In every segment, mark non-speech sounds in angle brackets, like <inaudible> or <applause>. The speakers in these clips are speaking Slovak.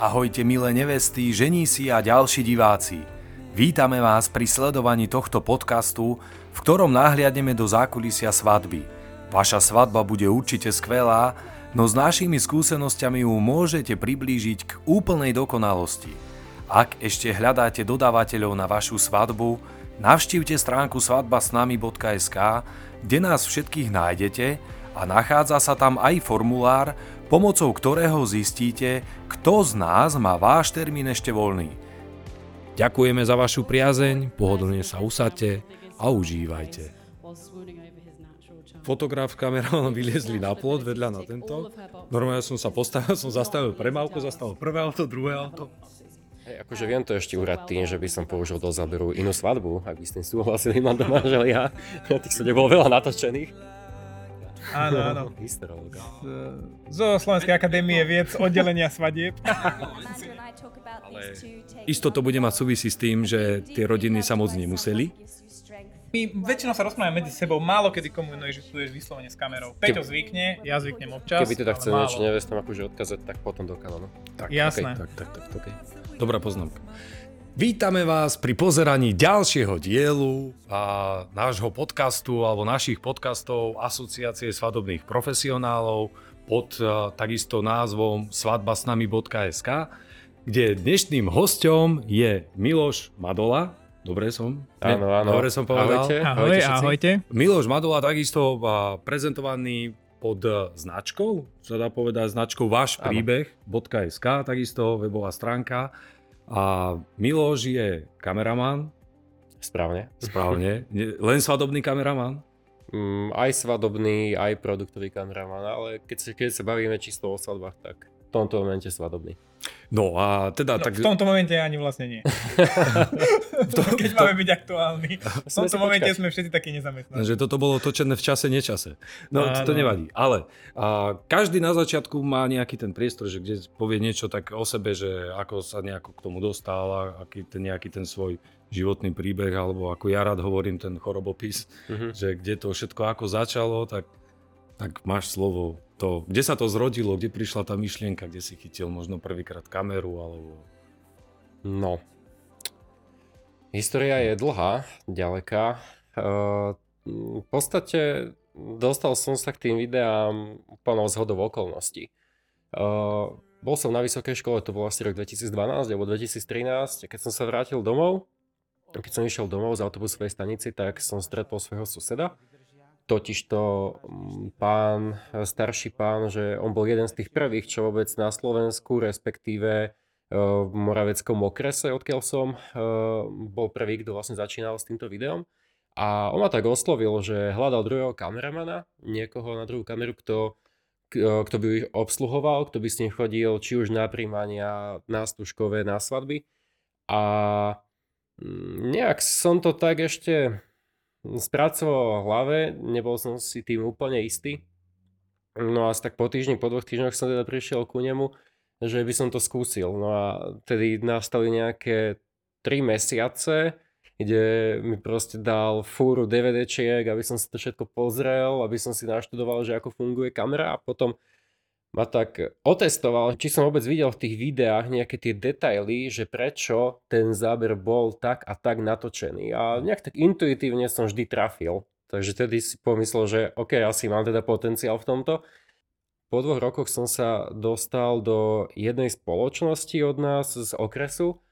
Ahojte milé nevesty, ženísi a ďalší diváci. Vítame vás pri sledovaní tohto podcastu, v ktorom nahliadneme do zákulisia svadby. Vaša svadba bude určite skvelá, no s našimi skúsenosťami ju môžete priblížiť k úplnej dokonalosti. Ak ešte hľadáte dodávateľov na vašu svadbu, navštívte stránku svadbasnami.sk, kde nás všetkých nájdete a nachádza sa tam aj formulár, pomocou ktorého zistíte, kto z nás má váš termín ešte voľný. Ďakujeme za vašu priazeň, pohodlne sa usadte a užívajte. Fotograf, kameraman vyliezli na plot vedľa na tento. Normálne som sa postavil, som zastavil premávku, zastavil prvé auto, druhé auto. Hej, akože viem to ešte urať tým, že by som použil do záberu inú svadbu, ak by s tým súhlasili ma do manželia. Tých sa nebolo veľa natočených. Áno, <laughs> áno. Zo Slovenskej akadémie viec oddelenia svadieb. <laughs> Ale isto to bude mať súvisí s tým, že tie rodiny sa moc nemuseli. My väčšinou sa rozprávame medzi sebou, málo kedy studuješ vyslovene s kamerou. Peťo zvykne, ja zvyknem občas. Keby teda chcel niečo nevestom akože odkazať, tak potom do kanónu. Tak, Jasné. Okay, tak, tak, tak, okay. Dobrá poznámka. Vítame vás pri pozeraní ďalšieho dielu a nášho podcastu alebo našich podcastov Asociácie svadobných profesionálov pod uh, takisto názvom svadbasnami.sk, kde dnešným hostom je Miloš Madola. Dobre som? Áno, áno. Dobre som povedal. Ahojte, ahojte, ahojte. Miloš Madola takisto uh, prezentovaný pod značkou, sa dá povedať značkou váš príbeh.sk, takisto webová stránka a Miloš je kameraman. Správne. Správne. Len svadobný kameraman? Mm, aj svadobný, aj produktový kameraman, ale keď sa, keď sa bavíme čisto o svadbách, tak v tomto momente svadobný. No a teda... No, tak... V tomto momente ani vlastne nie. <laughs> to, Keď to... máme byť aktuálni. <laughs> V tomto momente počkať. sme všetci takí nezamestnaní. Že toto bolo točené v čase, nečase. No to, to nevadí. Ale a, každý na začiatku má nejaký ten priestor, že kde povie niečo tak o sebe, že ako sa nejako k tomu dostal a aký ten, nejaký ten svoj životný príbeh, alebo ako ja rád hovorím, ten chorobopis, uh-huh. že kde to všetko ako začalo, tak, tak máš slovo to, kde sa to zrodilo, kde prišla tá myšlienka, kde si chytil možno prvýkrát kameru, alebo... No, história je dlhá, ďaleká. Uh, v podstate dostal som sa k tým videám úplnou zhodou okolností. Uh, bol som na vysokej škole, to bol asi rok 2012 alebo 2013, keď som sa vrátil domov, keď som išiel domov z autobusovej stanici, tak som stretol svojho suseda, totižto mm, pán, starší pán, že on bol jeden z tých prvých, čo vôbec na Slovensku, respektíve e, v Moraveckom okrese, odkiaľ som, e, bol prvý, kto vlastne začínal s týmto videom. A on ma tak oslovil, že hľadal druhého kameramana, niekoho na druhú kameru, kto, e, kto by ju obsluhoval, kto by s ním chodil či už na príjmania, na stužkové, na svadby. A mm, nejak som to tak ešte spracoval v hlave, nebol som si tým úplne istý. No a tak po týždni, po dvoch týždňoch som teda prišiel ku nemu, že by som to skúsil. No a tedy nastali nejaké 3 mesiace, kde mi proste dal fúru DVDčiek, aby som si to všetko pozrel, aby som si naštudoval, že ako funguje kamera a potom ma tak otestoval, či som vôbec videl v tých videách nejaké tie detaily, že prečo ten záber bol tak a tak natočený. A nejak tak intuitívne som vždy trafil. Takže tedy si pomyslel, že OK, asi mám teda potenciál v tomto. Po dvoch rokoch som sa dostal do jednej spoločnosti od nás z okresu,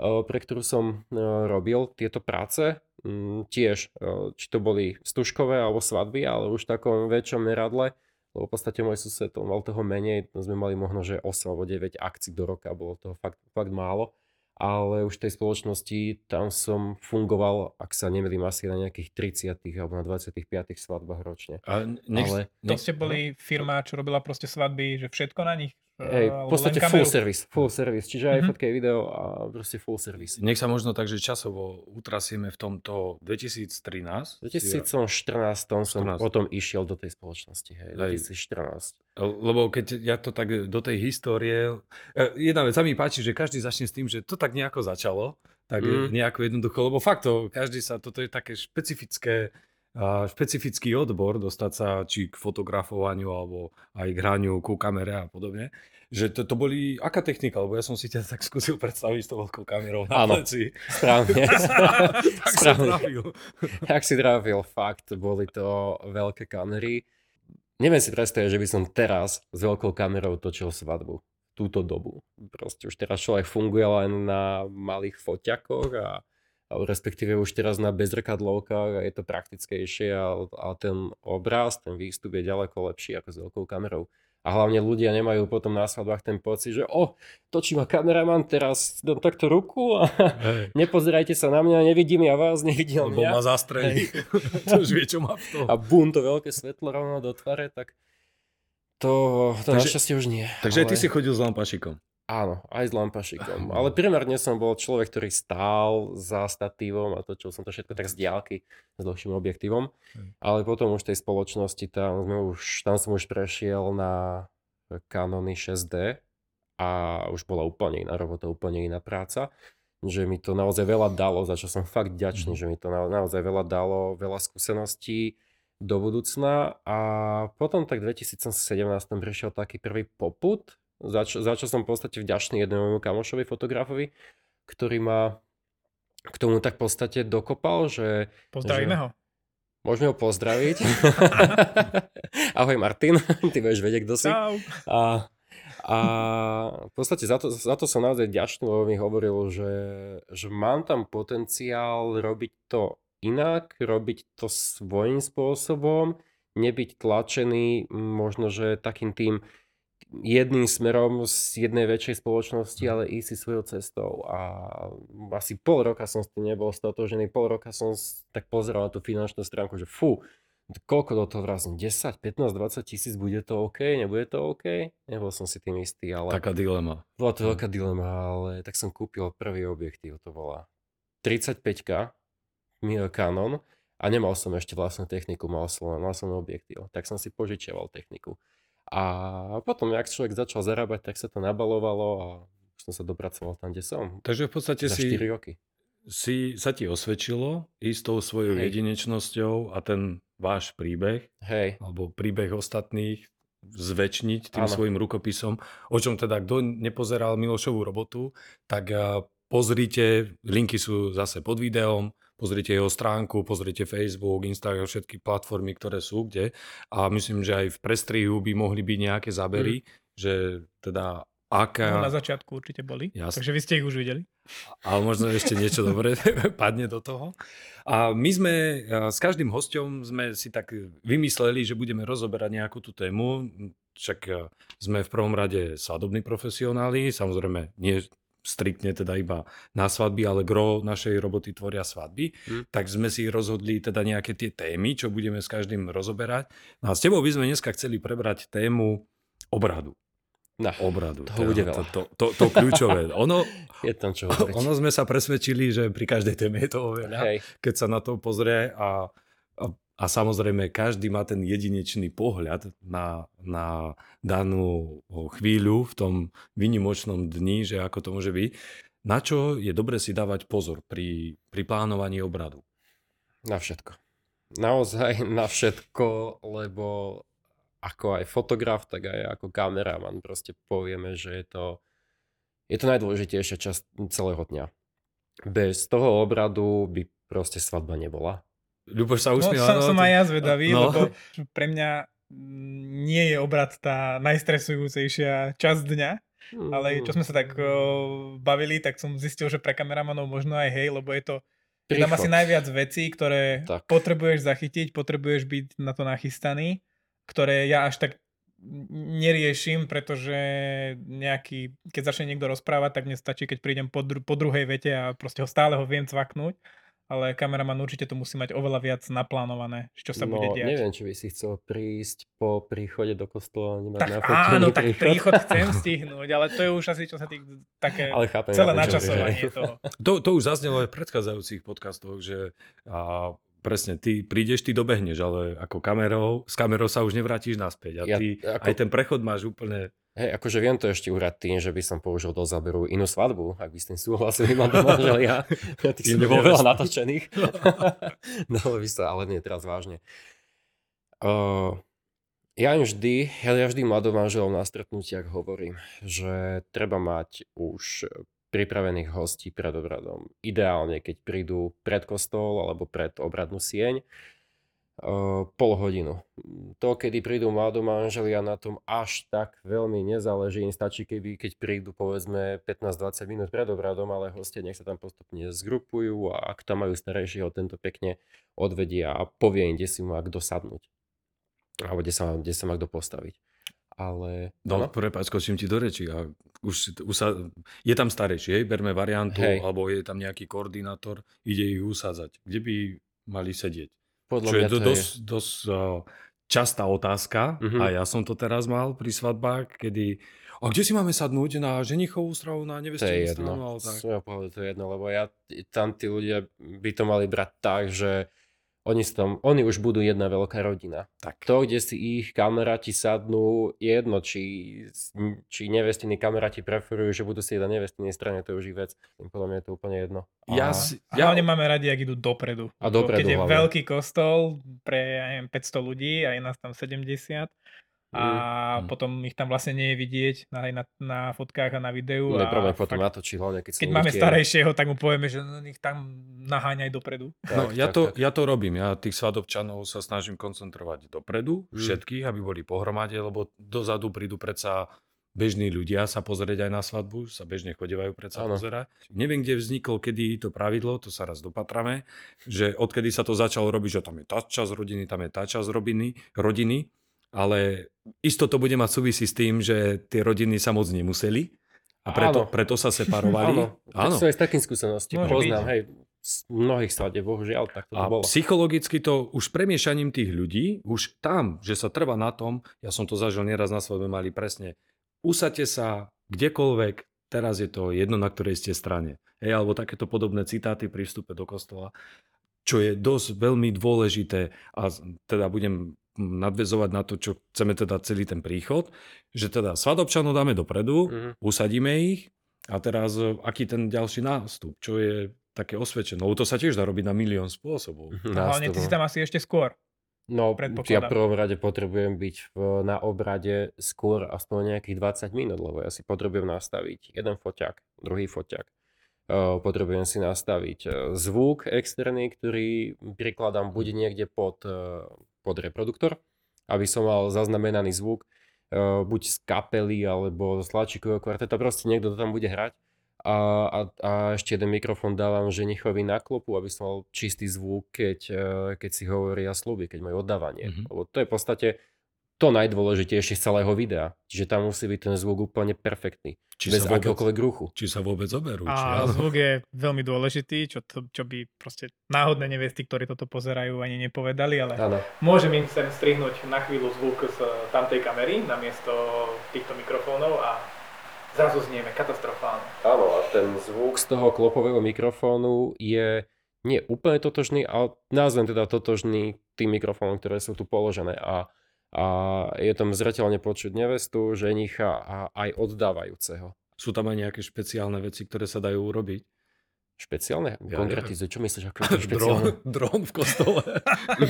eh, pre ktorú som eh, robil tieto práce. Mm, tiež, eh, či to boli stužkové alebo svadby, ale už v takom väčšom meradle lebo v podstate môj sused, on mal toho menej, sme mali možno, že 8 alebo 9 akcií do roka, bolo toho fakt, fakt málo. Ale už v tej spoločnosti tam som fungoval, ak sa nemýlim, asi na nejakých 30 alebo na 25 svadbách ročne. A nech, Ale, to ste boli firma, čo robila proste svadby, že všetko na nich? Hej, v podstate full service, full service, čiže aj mm-hmm. fotke, video a proste full service. Nech sa možno tak, že časovo utrasieme v tomto 2013. 2014 som 14. potom išiel do tej spoločnosti, hej, 2014. Lebo keď ja to tak do tej histórie, e, jedna vec sa mi páči, že každý začne s tým, že to tak nejako začalo, tak mm. nejako jednoducho, lebo fakt to, každý sa, toto je také špecifické špecifický odbor, dostať sa či k fotografovaniu, alebo aj k hraniu ku kamere a podobne. Že to, to boli, aká technika? Lebo ja som si ťa <laughs> tak skúsil predstaviť s tou veľkou kamerou na Áno, pleci. správne. <laughs> tak <laughs> správne. trafil. tak si trafil, fakt. Boli to veľké kamery. Neviem si predstaviť, že by som teraz s veľkou kamerou točil svadbu túto dobu. Proste už teraz človek funguje len na malých foťakoch a respektíve už teraz na bezrkadlovkách a je to praktickejšie a, a ten obraz, ten výstup je ďaleko lepší ako s veľkou kamerou. A hlavne ľudia nemajú potom na svadbách ten pocit, že o, točí ma kameraman, teraz dám takto ruku a hey. <laughs> nepozerajte sa na mňa, nevidím ja vás, nevidím Lebo mňa. ma zastrelí. <laughs> to už vie, čo má v tom. A bum, to veľké svetlo rovno do tvare, tak to, to takže, našťastie už nie. Takže ale... ty si chodil s lampašikom. Áno, aj s lampašikom. Ale primárne som bol človek, ktorý stál za statívom a točil som to všetko tak z diálky s dlhším objektívom. Ale potom už tej spoločnosti, tam, sme už, tam som už prešiel na Canony 6D a už bola úplne iná robota, úplne iná práca. Že mi to naozaj veľa dalo, za čo som fakt ďačný, mm. že mi to na, naozaj veľa dalo, veľa skúseností do budúcna. A potom tak v 2017 prišiel taký prvý poput, za čo, za čo som v podstate vďačný jednému kamošovi, fotografovi, ktorý ma k tomu tak v podstate dokopal, že... Pozdravíme že... ho. Môžeme ho pozdraviť. <laughs> <laughs> Ahoj Martin, ty budeš vedieť, kto si. Čau. A, a v podstate za to, za to som naozaj ďačný, lebo mi hovoril, že, že mám tam potenciál robiť to inak, robiť to svojím spôsobom, nebyť tlačený možno, že takým tým jedným smerom z jednej väčšej spoločnosti, ale ísť si svojou cestou. A asi pol roka som s tým nebol stotožený, pol roka som tak pozeral na tú finančnú stránku, že fú, koľko do toho vrazím? 10, 15, 20 tisíc, bude to OK, nebude to OK? Nebol som si tým istý, ale... Taká dilema. Bola to veľká dilema, ale tak som kúpil prvý objektív, to bola 35K Canon a nemal som ešte vlastnú techniku, mal som, mal som objektív, tak som si požičiaval techniku. A potom, ak človek začal zarábať, tak sa to nabalovalo a som sa dopracoval tam, kde som. Takže v podstate Za si, 4 roky. si sa ti osvedčilo ísť tou svojou Hej. jedinečnosťou a ten váš príbeh, Hej. alebo príbeh ostatných zväčšniť tým ano. svojim rukopisom, o čom teda kto nepozeral Milošovú robotu, tak pozrite, linky sú zase pod videom, pozrite jeho stránku, pozrite Facebook, Instagram, všetky platformy, ktoré sú kde. A myslím, že aj v prestrihu by mohli byť nejaké zábery, mm. že teda aká... No, na začiatku určite boli, Jasne. takže vy ste ich už videli. Ale možno ešte niečo <laughs> dobré <laughs> padne do toho. A my sme s každým hostom sme si tak vymysleli, že budeme rozoberať nejakú tú tému. Však sme v prvom rade svadobní profesionáli, samozrejme nie striktne teda iba na svadby, ale gro našej roboty tvoria svadby, hmm. tak sme si rozhodli teda nejaké tie témy, čo budeme s každým rozoberať. No a s tebou by sme dneska chceli prebrať tému obradu. No, obradu. Toho teda, bude veľa. To, to, to, to kľúčové. Ono, <laughs> je tam čo ono sme sa presvedčili, že pri každej téme je toho veľa, Hej. keď sa na to pozrie a a samozrejme, každý má ten jedinečný pohľad na, na danú chvíľu v tom vynimočnom dni, že ako to môže byť. Na čo je dobre si dávať pozor pri, pri plánovaní obradu? Na všetko. Naozaj <laughs> na všetko, lebo ako aj fotograf, tak aj ako kameraman proste povieme, že je to, je to najdôležitejšia časť celého dňa. Bez toho obradu by proste svadba nebola Ľuboš sa usmiel. No, som, som aj ja zvedavý, no. lebo pre mňa nie je obrad tá najstresujúcejšia časť dňa, mm. ale čo sme sa tak uh, bavili, tak som zistil, že pre kameramanov možno aj hej, lebo je to je tam asi najviac vecí, ktoré tak. potrebuješ zachytiť, potrebuješ byť na to nachystaný, ktoré ja až tak neriešim, pretože nejaký, keď začne niekto rozprávať, tak mne stačí, keď prídem po, dru- po druhej vete a proste ho stále ho viem cvaknúť ale kameraman určite to musí mať oveľa viac naplánované, čo sa no, bude diať. neviem, či by si chcel prísť po príchode do kostola nemať tak áno, tak príchod chcem <laughs> stihnúť, ale to je už asi, čo sa tých také ale chápem, celé načasovanie toho. To, to už zaznelo aj v predchádzajúcich podcastoch, že a, presne, ty prídeš, ty dobehneš, ale ako kamerou, s kamerou sa už nevrátiš naspäť a ja, ty ako... aj ten prechod máš úplne Hej, akože viem to ešte urať tým, že by som použil do záberu inú svadbu, ak by s tým súhlasili mám manželia. Ja tých som bol veľa natočených. <laughs> no by sa, ale nie, teraz vážne. Uh, ja vždy, ja vždy mladom manželom na stretnutiach hovorím, že treba mať už pripravených hostí pred obradom. Ideálne, keď prídu pred kostol alebo pred obradnú sieň, pol hodinu. To, kedy prídu mladú manželia, na tom až tak veľmi nezáleží. Im stačí, keby, keď prídu povedzme 15-20 minút pred obradom, ale hostia nech sa tam postupne zgrupujú a ak tam majú starejšieho, tento pekne odvedia a povie im, kde si má kto sadnúť. Alebo kde sa, kde sa má kto postaviť. Ale... No, prepáč, skočím ti do reči. A už, už sa, je tam starejší, hej? berme variantu, hej. alebo je tam nejaký koordinátor, ide ich usádzať. Kde by mali sedieť? Podľa Čo je to dosť, je... dosť uh, častá otázka uh-huh. a ja som to teraz mal pri svadbách, kedy a kde si máme sadnúť? Na ženichovú stranu, na nevestovú stranu? Ale tak. to je jedno, lebo ja, tam tí ľudia by to mali brať tak, že oni, tam, oni už budú jedna veľká rodina. Tak. To, kde si ich kamaráti sadnú, jedno, či, či nevestiny kamaráti preferujú, že budú si na nevestinej strane, to je už ich vec. Podľa mňa je to úplne jedno. A... Ja, si, ja... Hlavne máme radi, ak idú dopredu. A dopredu Keď je hlavne. veľký kostol pre ja neviem, 500 ľudí a je nás tam 70, a mm. potom ich tam vlastne nie je vidieť na, na, na fotkách a na videu. No, a problém potom natočí hlavne, keď, keď máme starejšieho, tak mu povieme, že ich tam naháňaj dopredu. Tak, no, ja, tak, to, tak. ja to robím. Ja tých svadobčanov sa snažím koncentrovať dopredu, mm. všetkých, aby boli pohromade, lebo dozadu prídu predsa bežní ľudia sa pozrieť aj na svadbu, sa bežne chodevajú predsa ano. pozerať. Neviem, kde vzniklo, kedy to pravidlo, to sa raz dopatrame, že odkedy sa to začalo robiť, že tam je tá časť rodiny, tam je tá časť rodiny, rodiny ale isto to bude mať súvisí s tým, že tie rodiny sa moc nemuseli a preto, preto sa separovali. <laughs> Áno, Áno. To aj s takým skúseností. Poznám, hej, z mnohých stade, bohužiaľ, tak to a bolo. psychologicky to už premiešaním tých ľudí, už tam, že sa trvá na tom, ja som to zažil nieraz na svojom mali presne, usadte sa kdekoľvek, teraz je to jedno, na ktorej ste strane. Hej, alebo takéto podobné citáty pri vstupe do kostola, čo je dosť veľmi dôležité a teda budem nadvezovať na to, čo chceme teda celý ten príchod, že teda svadobčanov dáme dopredu, mm-hmm. usadíme ich a teraz e, aký ten ďalší nástup, čo je také osvedčené. Lebo to sa tiež dá robiť na milión spôsobov. Mm-hmm. Hlavne ty si tam asi ešte skôr. No, ja v prvom rade potrebujem byť v, na obrade skôr aspoň nejakých 20 minút, lebo ja si potrebujem nastaviť jeden foťák, druhý foťák. Uh, potrebujem si nastaviť uh, zvuk externý, ktorý prikladám buď niekde pod uh, pod reproduktor, aby som mal zaznamenaný zvuk uh, buď z kapely alebo z tlačíkového kvarteta, proste niekto to tam bude hrať. A, a, a ešte jeden mikrofón dávam ženichovi na klopu, aby som mal čistý zvuk, keď, uh, keď si hovoria sluby, keď majú oddávanie. Mm-hmm. Lebo to je v podstate to najdôležitejšie z celého videa. Čiže tam musí byť ten zvuk úplne perfektný. Či bez akéhokoľvek ruchu. Či sa vôbec oberú. A či, zvuk je veľmi dôležitý, čo, to, čo by proste náhodné nevesty, ktorí toto pozerajú, ani nepovedali, ale ano. môžem im sem strihnúť na chvíľu zvuk z tamtej kamery namiesto týchto mikrofónov a zrazu znieme katastrofálne. Áno, a ten zvuk z toho klopového mikrofónu je nie úplne totožný, ale názvem teda totožný tým mikrofónom, ktoré sú tu položené. A a je tam zreteľne počuť nevestu, ženicha a aj oddávajúceho. Sú tam aj nejaké špeciálne veci, ktoré sa dajú urobiť? Špeciálne? Ja Konkretizuj, čo myslíš ako <laughs> špeciálne? Dron, dron v kostole.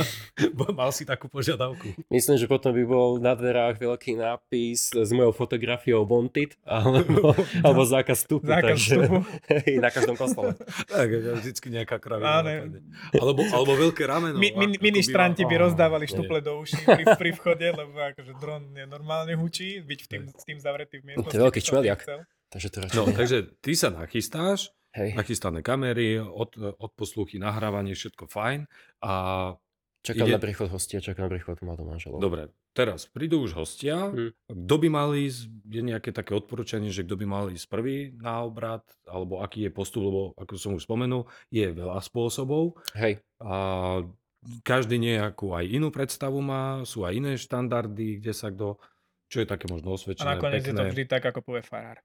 <laughs> Mal si takú požiadavku. Myslím, že potom by bol na dverách veľký nápis s mojou fotografiou Wanted, alebo, <laughs> alebo zákaz vstupu. Zákaz takže, vstupu. na každom kostole. tak, vždycky nejaká kravina. Alebo, alebo veľké rameno. Mi, mi, mini štranti by rozdávali štuple do uší pri, pri vchode, lebo akože dron je normálne hučí, byť v tým, s tým zavretý v miestnosti. To je veľký čmeliak. Takže, to no, takže ty sa nachystáš, Hej. nachystané kamery, od, posluchy, nahrávanie, všetko fajn. A čakám ide... na príchod hostia, čakám na príchod mladom manželov. Dobre, teraz prídu už hostia. Hmm. Kto by mal ísť, je nejaké také odporúčanie, že kto by mal ísť prvý na obrad, alebo aký je postup, lebo ako som už spomenul, je veľa spôsobov. Hej. A každý nejakú aj inú predstavu má, sú aj iné štandardy, kde sa kto, čo je také možno osvedčené, A nakoniec pekné. je to vždy tak, ako povie farár.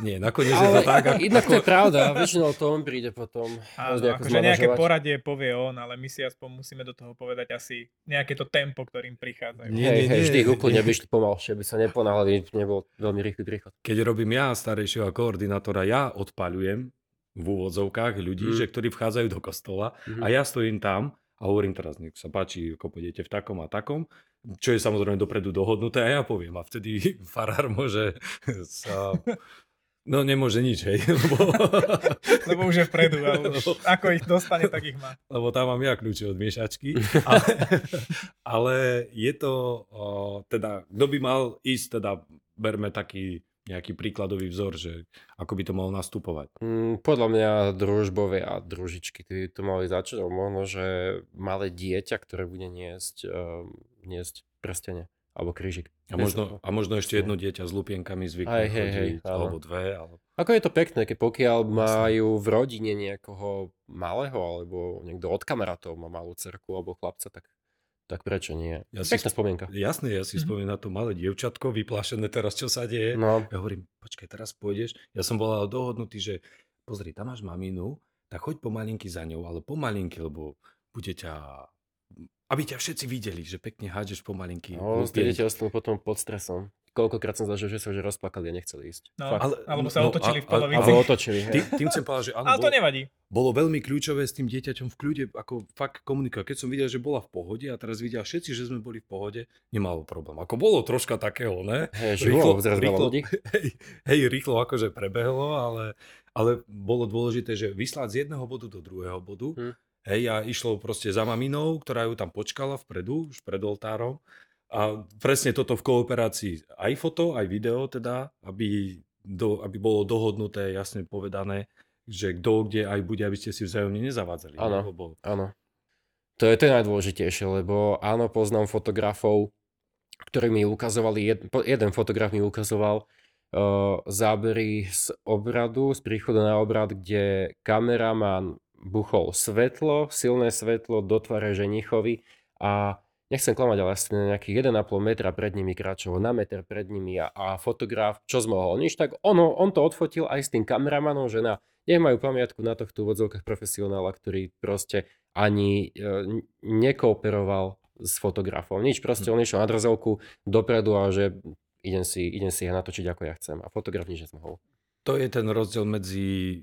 Nie, nakoniec je to Ale tak, ako... inak to je pravda, väčšinou to on príde potom. Áno, akože nejaké poradie povie on, ale my si aspoň musíme do toho povedať asi nejaké to tempo, ktorým prichádzajú. Nie, hej, nie, hej, nie, vždy ich úplne by išli pomalšie, aby sa neponáhľali, nebol veľmi rýchly príchod. Keď robím ja starejšieho koordinátora, ja odpaľujem v úvodzovkách ľudí, Mm. že ktorí vchádzajú do kostola Mhm. a ja stojím tam a hovorím teraz, nech sa páči, ako pôjdete v takom a takom, čo je samozrejme dopredu dohodnuté a ja poviem a vtedy <laughs> farár môže sa... No nemôže nič, hej, <laughs> lebo, Lebo už je vpredu a už ako ich dostane, tak ich má. lebo tam mám ja kľúče od miešačky. <laughs> Ale, ale je to, o, teda, kto by mal ísť, teda berme taký nejaký príkladový vzor, že ako by to malo nastupovať. Mm, podľa mňa družbové a družičky ty to mali začať, alebo možno, že malé dieťa, ktoré bude niesť, uh, niesť prstene alebo krížik. A možno, a možno ešte jedno dieťa s lupienkami zvykne Aj, hej, hej, chodiť, alebo dve. Ale... Ako je to pekné, keď pokiaľ majú v rodine niekoho malého, alebo niekto od kamarátov má malú cerku alebo chlapca, tak, tak prečo nie? Ja si Pekná spomienka. Jasné, ja si Mhm. spomínam na to malé dievčatko, vyplášené teraz, čo sa deje. No, Ja hovorím, počkaj, teraz pôjdeš. Ja som bol ale dohodnutý, že pozri, tam máš maminu, tak choď pomalinky za ňou, ale pomalinky, lebo bude ťa... Aby ťa všetci videli, že pekne hádžeš pomalinky. no ostanú potom pod stresom. Koľkokrát som zažil, že sa už rozplakali a nechceli ísť. No, Fakt. Ale- alebo sa no, otočili a- v a- polovici. Alebo otočili, hej. Tým, tým chcem povedať, že áno, Ale to bolo, nevadí. bolo veľmi kľúčové s tým dieťaťom v kľude, ako fakt komunikovať. Keď som videl, že bola v pohode a teraz vidia všetci, že sme boli v pohode, nemalo problém. Ako bolo troška takého, ne? Hej, že Rýchlo- rýchlo-. Hej, hej, rýchlo akože prebehlo, ale, ale bolo dôležité, že vyslať z jedného bodu do druhého bodu. Hm. Hej, a išlo proste za maminou, ktorá ju tam počkala vpredu, už pred oltárom. A presne toto v kooperácii aj foto, aj video teda, aby, do, aby bolo dohodnuté, jasne povedané, že kto kde aj bude, aby ste si vzájomne nezavádzali. Áno. Lebo Áno. To je to najdôležitejšie, lebo áno, poznám fotografov, ktorí mi ukazovali, jed, jeden fotograf mi ukazoval uh, zábery z obradu, z príchodu na obrad, kde kameraman buchol svetlo, silné svetlo do tvare ženichovi a nechcem klamať, ale asi na nejakých 1,5 metra pred nimi kráčoval, na meter pred nimi a, a fotograf, čo zmohol nič, tak ono, on to odfotil aj s tým kameramanom, že na, nech majú pamiatku na tohto úvodzovkách profesionála, ktorý proste ani e, nekooperoval s fotografom. Nič, proste on išiel na drzovku dopredu a že idem si, idem si ja natočiť, ako ja chcem. A fotograf nič nezmohol. to je ten rozdiel medzi,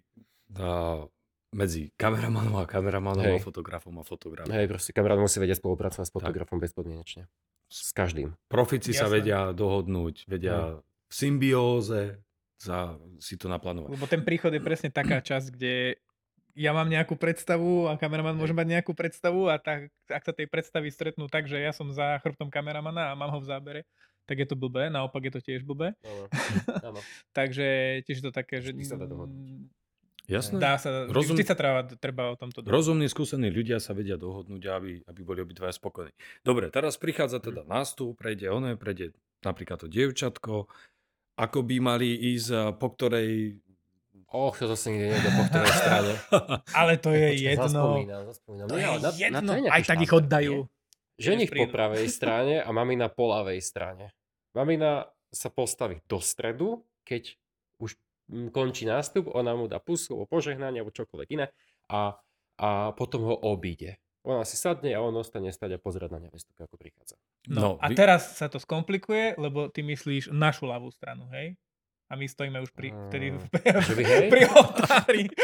a, medzi kameramanom a kameramanom a Hej. fotografom a fotografom. Hej, proste kamarát musí vedieť spolupracovať s fotografom bezpodmienečne. S každým. Profici sa Jasné. vedia dohodnúť, vedia v symbióze za, si to naplánovať. Lebo ten príchod je presne taká <clears throat> časť, kde ja mám nejakú predstavu a kameraman môže mať nejakú predstavu a tak, ak sa tej predstavy stretnú tak, že ja som za chrbtom kameramana a mám ho v zábere, tak je to blbé, naopak je to tiež blbé. Áno. <laughs> Takže tiež je to také, že Vždy sa dá dohodnúť. Jasné? dá sa, Rozum- vždy sa treba, treba o tomto dohodnúť. Rozumní, skúsení ľudia sa vedia dohodnúť, aby, aby boli obidvaja spokojní. Dobre, teraz prichádza teda nástup, prejde oné, prejde napríklad to dievčatko, ako by mali ísť, a po ktorej... Och, to zase nikde niekto po ktorej strane. <laughs> Ale to je Počkaj, jedno. Zaspomínam, zaspomínam. To Nie, je ale na, jedno, na to je nejaký aj tak ich oddajú. nie? Ženich po pravej <laughs> strane a mamina po ľavej strane. Mamina sa postaví do stredu, keď už končí nástup, ona mu dá pusu o požehnanie alebo čokoľvek iné a, a potom ho obíde. Ona si sadne a on ostane stať a pozerať na nevestu, ako prichádza. No, a vy- teraz sa to skomplikuje, lebo ty myslíš našu ľavú stranu, hej? A my stojíme už pri, vtedy <laughs> hej? pri oltári. <laughs>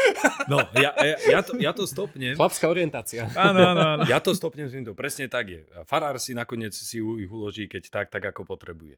No, ja, ja, ja, to, ja to stopnem. Chlapská orientácia. Áno, áno, áno. Ja to stopnem s týmto. Presne tak je. Farár si nakoniec si ich uloží, keď tak, tak ako potrebuje.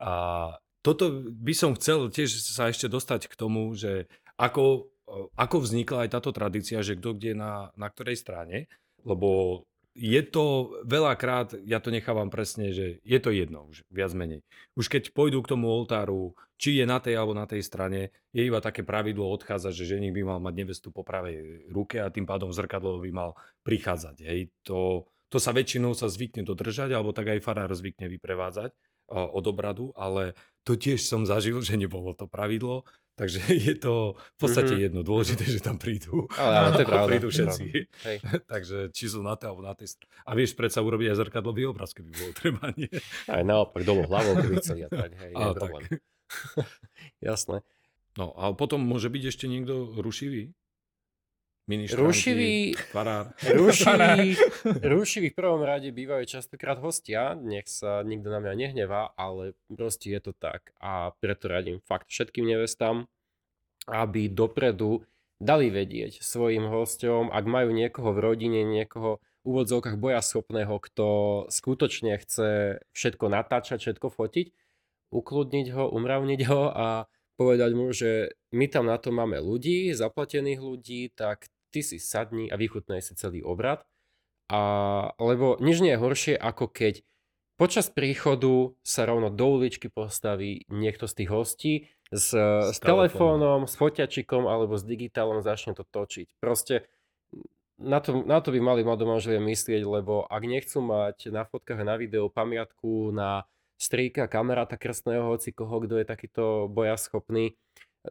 A toto by som chcel tiež sa ešte dostať k tomu, že ako, ako vznikla aj táto tradícia, že kto kde na, na ktorej strane, lebo je to veľakrát, ja to nechávam presne, že je to jedno už, viac menej. Už keď pôjdu k tomu oltáru, či je na tej alebo na tej strane, je iba také pravidlo odchádzať, že ženich by mal mať nevestu po pravej ruke a tým pádom zrkadlo by mal prichádzať. Hej. To, to sa väčšinou sa zvykne dodržať, alebo tak aj farár zvykne vyprevádzať uh, od obradu, ale to tiež som zažil, že nebolo to pravidlo, takže <laughs> je to v podstate Mhm. jedno. Dôležité, že tam prídu. Ale, ale to je <laughs> pravda. prídu to všetci. Hej. <laughs> takže či sú na tej alebo na tej strane. A vieš predsa urobiť aj zrkadlový obraz, keby bolo treba, nie? Aj naopak, dolu hlavou, keby chceli a tak. Hej, problém. tak. Jasné. No a potom môže byť ešte niekto rušivý? Rušivý, farár. <laughs> rušivý, rušivý v prvom rade bývajú častokrát hostia, nech sa nikto na mňa nehnevá, ale proste je to tak a preto radím fakt všetkým nevestám, aby dopredu dali vedieť svojim hosťom, ak majú niekoho v rodine, niekoho v úvodzovkách boja schopného, kto skutočne chce všetko natáčať, všetko fotiť, ukludniť ho, umravniť ho a povedať mu, že my tam na to máme ľudí, zaplatených ľudí, tak ty si sadni a vychutnaj si celý obrad. A, lebo nič nie je horšie, ako keď počas príchodu sa rovno do uličky postaví niekto z tých hostí s, s, s telefónom, s foťačikom alebo s digitálom začne to točiť. Proste na to, na to by mali mladomanželia myslieť, lebo ak nechcú mať na fotkách a na videu pamiatku na strýka, kamaráta krstného, hoci koho, kto je takýto bojaschopný,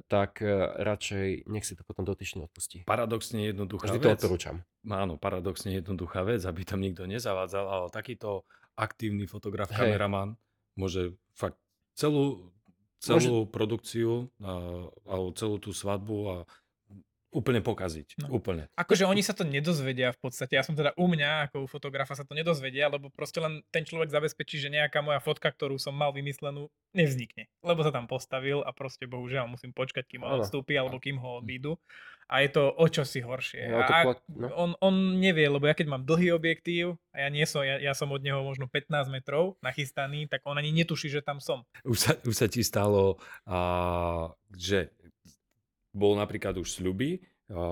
tak e, radšej nech si to potom dotyčne odpustí. Paradoxne jednoduchá Vždy vec. to odporúčam. Áno, paradoxne jednoduchá vec, aby tam nikto nezavádzal, ale takýto aktívny fotograf, Hej. kameraman môže fakt celú, celú môže... produkciu a, alebo celú tú svadbu a úplne pokaziť. No. Úplne. Akože oni sa to nedozvedia v podstate. Ja som teda u mňa, ako u fotografa sa to nedozvedia, lebo proste len ten človek zabezpečí, že nejaká moja fotka, ktorú som mal vymyslenú, nevznikne. Lebo sa tam postavil a proste bohužiaľ musím počkať, kým ho odstúpi alebo kým ho odídu. A je to o čo si horšie. No, a plat, no. on, on nevie, lebo ja keď mám dlhý objektív a ja nie som, ja, ja som od neho možno 15 metrov nachystaný, tak on ani netuší, že tam som. Už sa, už sa ti stalo, a, že bol napríklad už sľuby,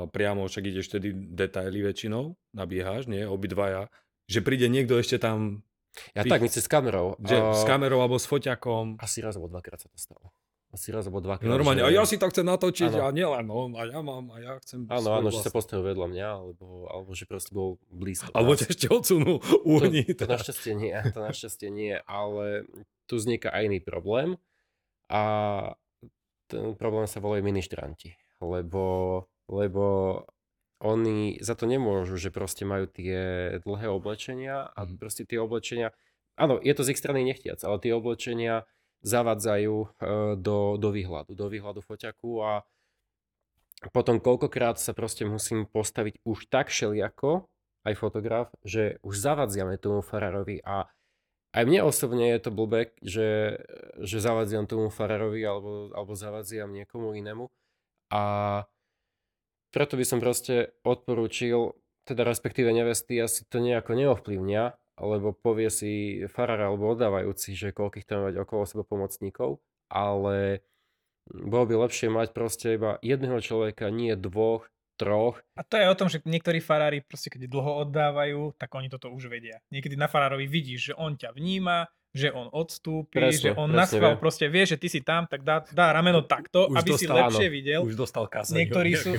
priamo však ideš tedy detaily väčšinou, nabiehaš, nie, obidvaja, že príde niekto ešte tam... Ja tak, myslíš s kamerou. Že, uh, s kamerou alebo s foťakom. Asi raz alebo dvakrát sa to stalo. Asi raz alebo dvakrát. Normálne, že... a ja si to chcem natočiť ano. a nielen on, a ja mám, a ja chcem... Áno, áno, že sa postavil vedľa mňa, alebo, alebo že proste bol blízko. Alebo ťa ešte odsunul, uhni. To, to našťastie nie, to našťastie nie, ale tu vzniká aj iný problém a ten problém sa volajú ministranti, lebo, lebo oni za to nemôžu, že proste majú tie dlhé oblečenia a mhm. proste tie oblečenia, áno, je to z ich strany nechtiac, ale tie oblečenia zavadzajú e, do, do výhľadu, do výhľadu foťaku a potom koľkokrát sa proste musím postaviť už tak šeliako, aj fotograf, že už zavadziame tomu farárovi a aj mne osobne je to blbé, že, že zavadziam tomu farárovi alebo, alebo zavadziam niekomu inému. A preto by som proste odporúčil, teda respektíve nevesty asi to nejako neovplyvnia, lebo povie si farár alebo oddávajúci, že koľkých tam mať okolo seba pomocníkov, ale bolo by lepšie mať proste iba jedného človeka, nie dvoch, troch. A to je o tom, že niektorí farári proste keď dlho oddávajú, tak oni toto už vedia. Niekedy na farárovi vidíš, že on ťa vníma, že on odstúpi, presne, že on na schvál proste vie, že ty si tam, tak dá, dá rameno takto, už aby dostal, si lepšie áno, videl. Už dostal kazaň. Niektorí sú...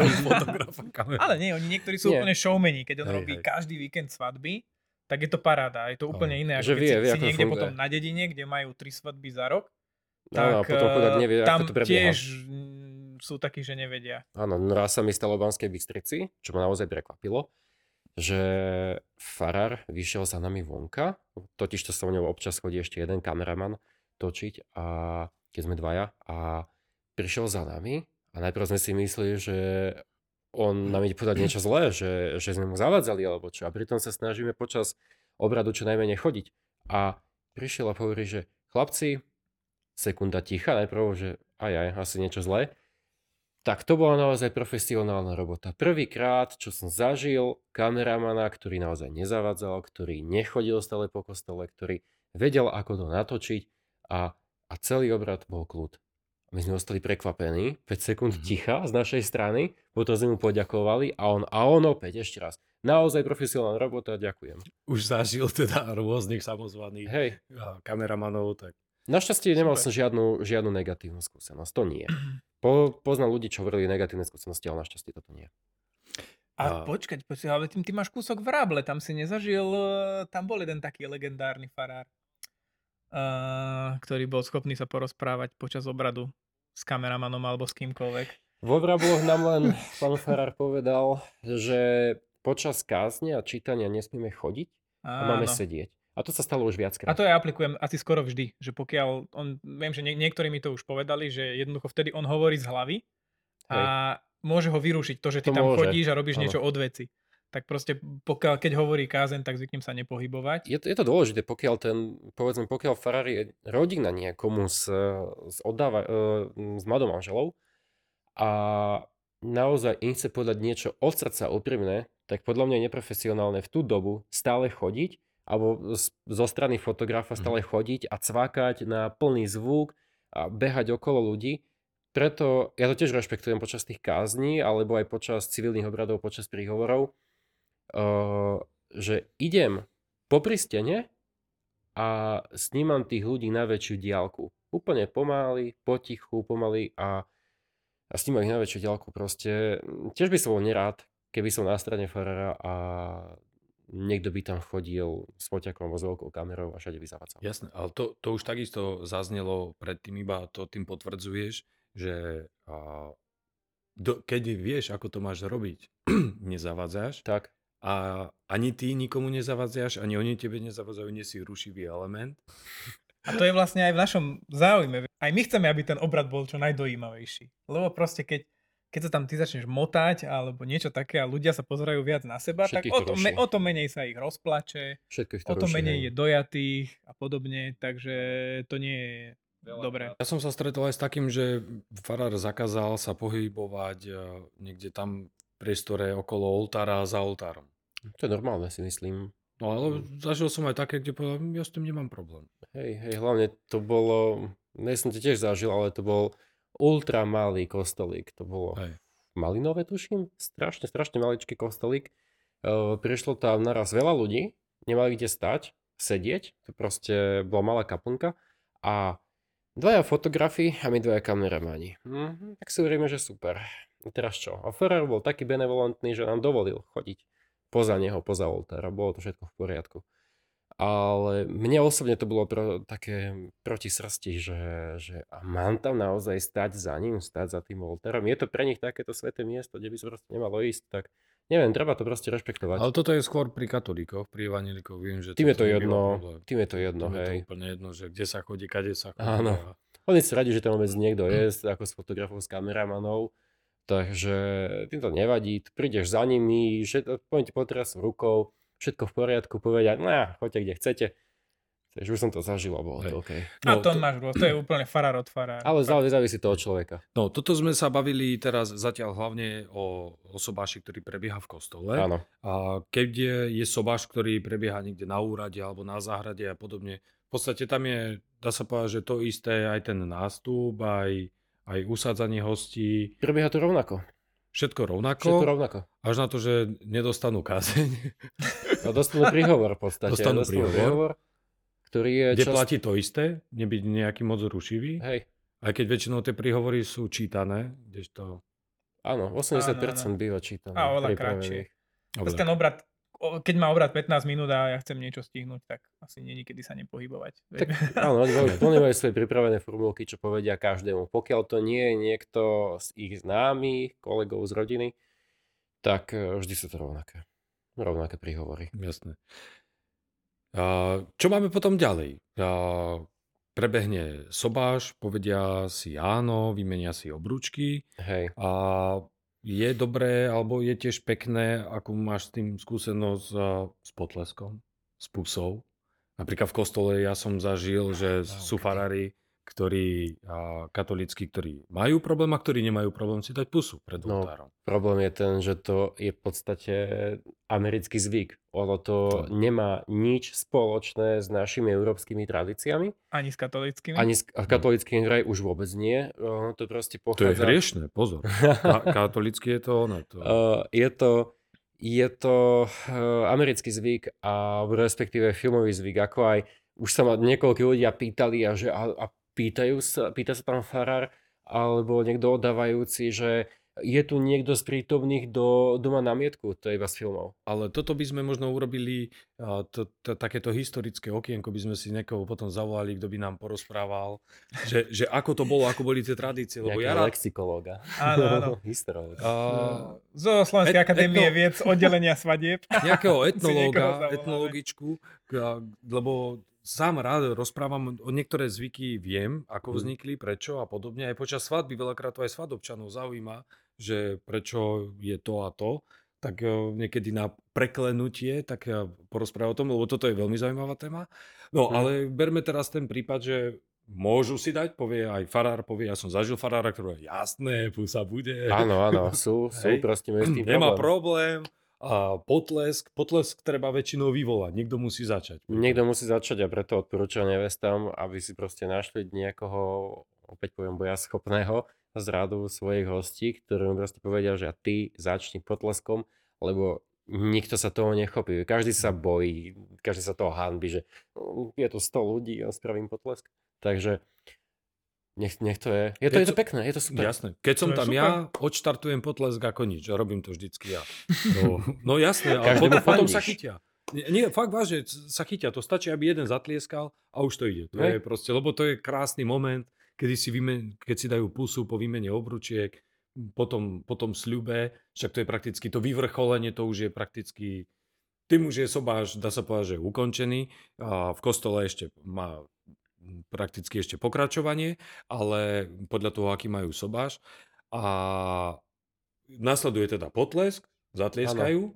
<laughs> ale nie, oni niektorí sú nie. úplne showmeni, keď on hej, robí hej. každý víkend svadby, tak je to paráda. Je to úplne iné, ako keď vie, si, vie, si niekde funguje. potom na dedine, kde majú tri svadby za rok, tak no, potom nevie, tam ako to tiež sú takí, že nevedia. Áno, no raz sa mi stalo v Banskej Bystrici, čo ma naozaj prekvapilo, že farár vyšiel za nami vonka, totiž to sa o ňou občas chodí ešte jeden kameraman točiť a keď sme dvaja a prišiel za nami a najprv sme si mysleli, že on nám ide povedať niečo zlé, že, že sme mu zavadzali alebo čo. A pritom sa snažíme počas obradu čo najmenej chodiť. A prišiel a hovorí, že chlapci, sekunda ticha, najprv, že aj aj, asi niečo zlé. Tak to bola naozaj profesionálna robota. Prvýkrát, čo som zažil kameramana, ktorý naozaj nezavadzal, ktorý nechodil stále po kostole, ktorý vedel, ako to natočiť a, a celý obrad bol kľud. My sme ostali prekvapení, 5 sekúnd mm-hmm. ticha z našej strany, potom sme mu poďakovali a on, a on opäť ešte raz. Naozaj profesionálna robota, ďakujem. Už zažil teda rôznych samozvaných Hej. kameramanov, tak Našťastie nemal som žiadnu, žiadnu negatívnu skúsenosť, to nie. Po, poznal ľudí, čo hovorili negatívne skúsenosti, ale našťastie toto nie. A, a... počkať, počkať, ale tým ty máš kúsok v Ráble, tam si nezažil, e, tam bol jeden taký legendárny farár, uh, ktorý bol schopný sa porozprávať počas obradu s kameramanom alebo s kýmkoľvek. Vo Vrabloch nám len pán farár povedal, že počas kázne a čítania nesmieme chodiť a máme sedieť. A to sa stalo už viackrát. A to ja aplikujem asi skoro vždy, že pokiaľ on, viem, že nie, niektorí mi to už povedali, že jednoducho vtedy on hovorí z hlavy a Hej. môže ho vyrušiť to, že ty to tam môže. chodíš a robíš ano. niečo od veci. Tak proste pokiaľ, keď hovorí kázen, tak zvyknem sa nepohybovať. Je to, je to dôležité, pokiaľ ten, povedzme, pokiaľ Ferrari je rodina niekomu s, s, oddáva, s mladou manželou a naozaj im chce povedať niečo od srdca úprimné, tak podľa mňa je neprofesionálne v tú dobu stále chodiť alebo zo strany fotografa mhm. stále chodiť a cvakať na plný zvuk a behať okolo ľudí. Preto ja to tiež rešpektujem počas tých kázní alebo aj počas civilných obradov, počas príhovorov, uh, že idem po pristene a snímam tých ľudí na väčšiu diálku. Úplne pomaly, potichu, pomaly a, a snímam ich na väčšiu diálku. Proste tiež by som bol nerád, keby som na strane Ferrara a niekto by tam chodil s foťakom vo veľkou kamerou a všade by zavacal. Jasné, ale to, to už takisto zaznelo predtým, iba to tým potvrdzuješ, že a, do, keď vieš, ako to máš robiť, <clears throat> nezavadzáš. Tak. A ani ty nikomu nezavadzáš, ani oni tebe nezavadzajú, nie si rušivý element. A to je vlastne aj v našom záujme. Aj my chceme, aby ten obrad bol čo najdojímavejší. Lebo proste keď keď sa tam ty začneš motať alebo niečo také a ľudia sa pozerajú viac na seba, Všetkých tak o to, me, o to menej sa ich rozplače, o to menej je dojatých a podobne, takže to nie je dobre. Ja som sa stretol aj s takým, že farár zakázal sa pohybovať e, niekde tam v priestore okolo oltára a za oltárom. To je normálne si myslím. No ale zažil som aj také, kde povedal, ja s tým nemám problém. Hej, hej, hlavne to bolo, ne som to tiež zažil, ale to bol ultra malý kostolík. To bolo Hej. malinové, tuším. Strašne, strašne maličký kostolík. E, prišlo tam naraz veľa ľudí, nemali kde stať, sedieť. To proste bola malá kaplnka. A dvaja fotografi a my dvaja kameramani. Mm-hmm, tak si uveríme, že super. A teraz čo? A Ferrer bol taký benevolentný, že nám dovolil chodiť poza neho, poza oltára. Bolo to všetko v poriadku. Ale mne osobne to bolo pro, také proti srsti, že, že a mám tam naozaj stať za ním, stať za tým oltárom. Je to pre nich takéto sveté miesto, kde by sa proste nemalo ísť, tak neviem, treba to proste rešpektovať. Ale toto je skôr pri katolíkoch, pri evangelikoch, viem, že... Tým je to jedno, tým je to jedno, tým hej. Je to úplne jedno, že kde sa chodí, kade sa chodí. Áno. Oni si radi, že tam vôbec niekto je, <clears throat> ako s fotografov, s kameramanov, takže tým to nevadí, prídeš za nimi, že poviem ti rukou, všetko v poriadku, povedať, no choďte kde chcete. Takže už som to zažil a bolo to OK. No, a to, to máš to je úplne farár od farára. Ale záleží, závisí to od človeka. No, toto sme sa bavili teraz zatiaľ hlavne o osobáši, ktorý prebieha v kostole. Áno. A keď je, je sobáš, ktorý prebieha niekde na úrade alebo na záhrade a podobne, v podstate tam je, dá sa povedať, že to isté aj ten nástup, aj, aj usádzanie hostí. Prebieha to rovnako. Všetko rovnako. Všetko rovnako. Až na to, že nedostanú kázeň. <laughs> No dostanú príhovor v podstate. Dostanú, dostanú príhovor, príhovor, ktorý je Kde čas... platí to isté, nebyť nejaký moc rušivý. Hej. Aj keď väčšinou tie príhovory sú čítané, kdežto... Áno, 80% áno, áno. býva čítané. A oveľa kratšie. Ten obrad keď má obrad 15 minút a ja chcem niečo stihnúť, tak asi nie nikedy sa nepohybovať. Tak, <laughs> áno, oni majú, oni majú svoje pripravené formulky, čo povedia každému. Pokiaľ to nie je niekto z ich známych, kolegov z rodiny, tak e, vždy sú to rovnaké. Rovnaké príhovory. Jasné. A čo máme potom ďalej? A prebehne sobáš, povedia si áno, vymenia si obrúčky. Hej. A je dobré, alebo je tiež pekné, ako máš s tým skúsenosť s potleskom, s pusou. Napríklad v kostole ja som zažil, že sú farári, ktorí, a, katolícky, ktorí majú problém a ktorí nemajú problém si dať pusu pred no, oltárom. Problém je ten, že to je v podstate americký zvyk. Ono to no. nemá nič spoločné s našimi európskymi tradíciami. Ani s katolickými? Ani s katolickými vraj už vôbec nie. Ono to proste pochádza... To je hriešne, pozor. Katolicky je to ono. To... Uh, <laughs> je to je to uh, americký zvyk a respektíve filmový zvyk, ako aj už sa ma niekoľko ľudia pýtali a že a, a pýtajú sa, pýta sa tam farár alebo niekto oddávajúci, že je tu niekto z prítomných, do doma námietku, to je iba z filmov. Ale toto by sme možno urobili, to, to, takéto historické okienko by sme si niekoho potom zavolali, kto by nám porozprával, že, že ako to bolo, ako boli tie tradície. Lebo ja rád... lexikológa. Áno, áno. <laughs> Historiológa. A... Zo Slovenskej et, akadémie etno... viec, oddelenia svadieb. <laughs> Nejakého etnológa, etnologičku, lebo sám rád rozprávam, o niektoré zvyky viem, ako mhm. vznikli, prečo a podobne. Aj počas svadby veľakrát to aj svadobčanov zaujíma, že prečo je to a to, tak e, niekedy na preklenutie, tak ja porozprávam o tom, lebo toto je veľmi zaujímavá téma. No, hmm. ale berme teraz ten prípad, že môžu si dať, povie aj farár, povie, ja som zažil farára, ktorý je jasné, pusa bude. Áno, áno, sú, <laughs> sú proste s tým <clears throat> Nemá problém. A potlesk, potlesk treba väčšinou vyvolať, niekto musí začať. Niekto musí začať a preto odporúčam nevestám, aby si proste našli niekoho, opäť poviem, boja schopného, z radu svojich hostí, ktorí mi proste povedia, že ty začni potleskom, lebo nikto sa toho nechopí. Každý sa bojí, každý sa toho hanbí, že no, je to 100 ľudí a spravím potlesk. Takže nech, nech to je. Je to, je to pekné, je to super. Jasné. Keď som tam super. ja, odštartujem potlesk ako nič. Robím to vždycky ja. No, <laughs> no jasné, ale potom, potom sa chytia. Nie, nie, fakt vážne, sa chytia. To stačí, aby jeden zatlieskal a už to ide. To je proste, lebo to je krásny moment kedy si vymen, keď si dajú pusu po výmene obručiek, potom, potom sľube, však to je prakticky to vyvrcholenie, to už je prakticky, tým už je sobáš, dá sa povedať, že ukončený. A v kostole ešte má prakticky ešte pokračovanie, ale podľa toho, aký majú sobáš. A nasleduje teda potlesk, zatlieskajú.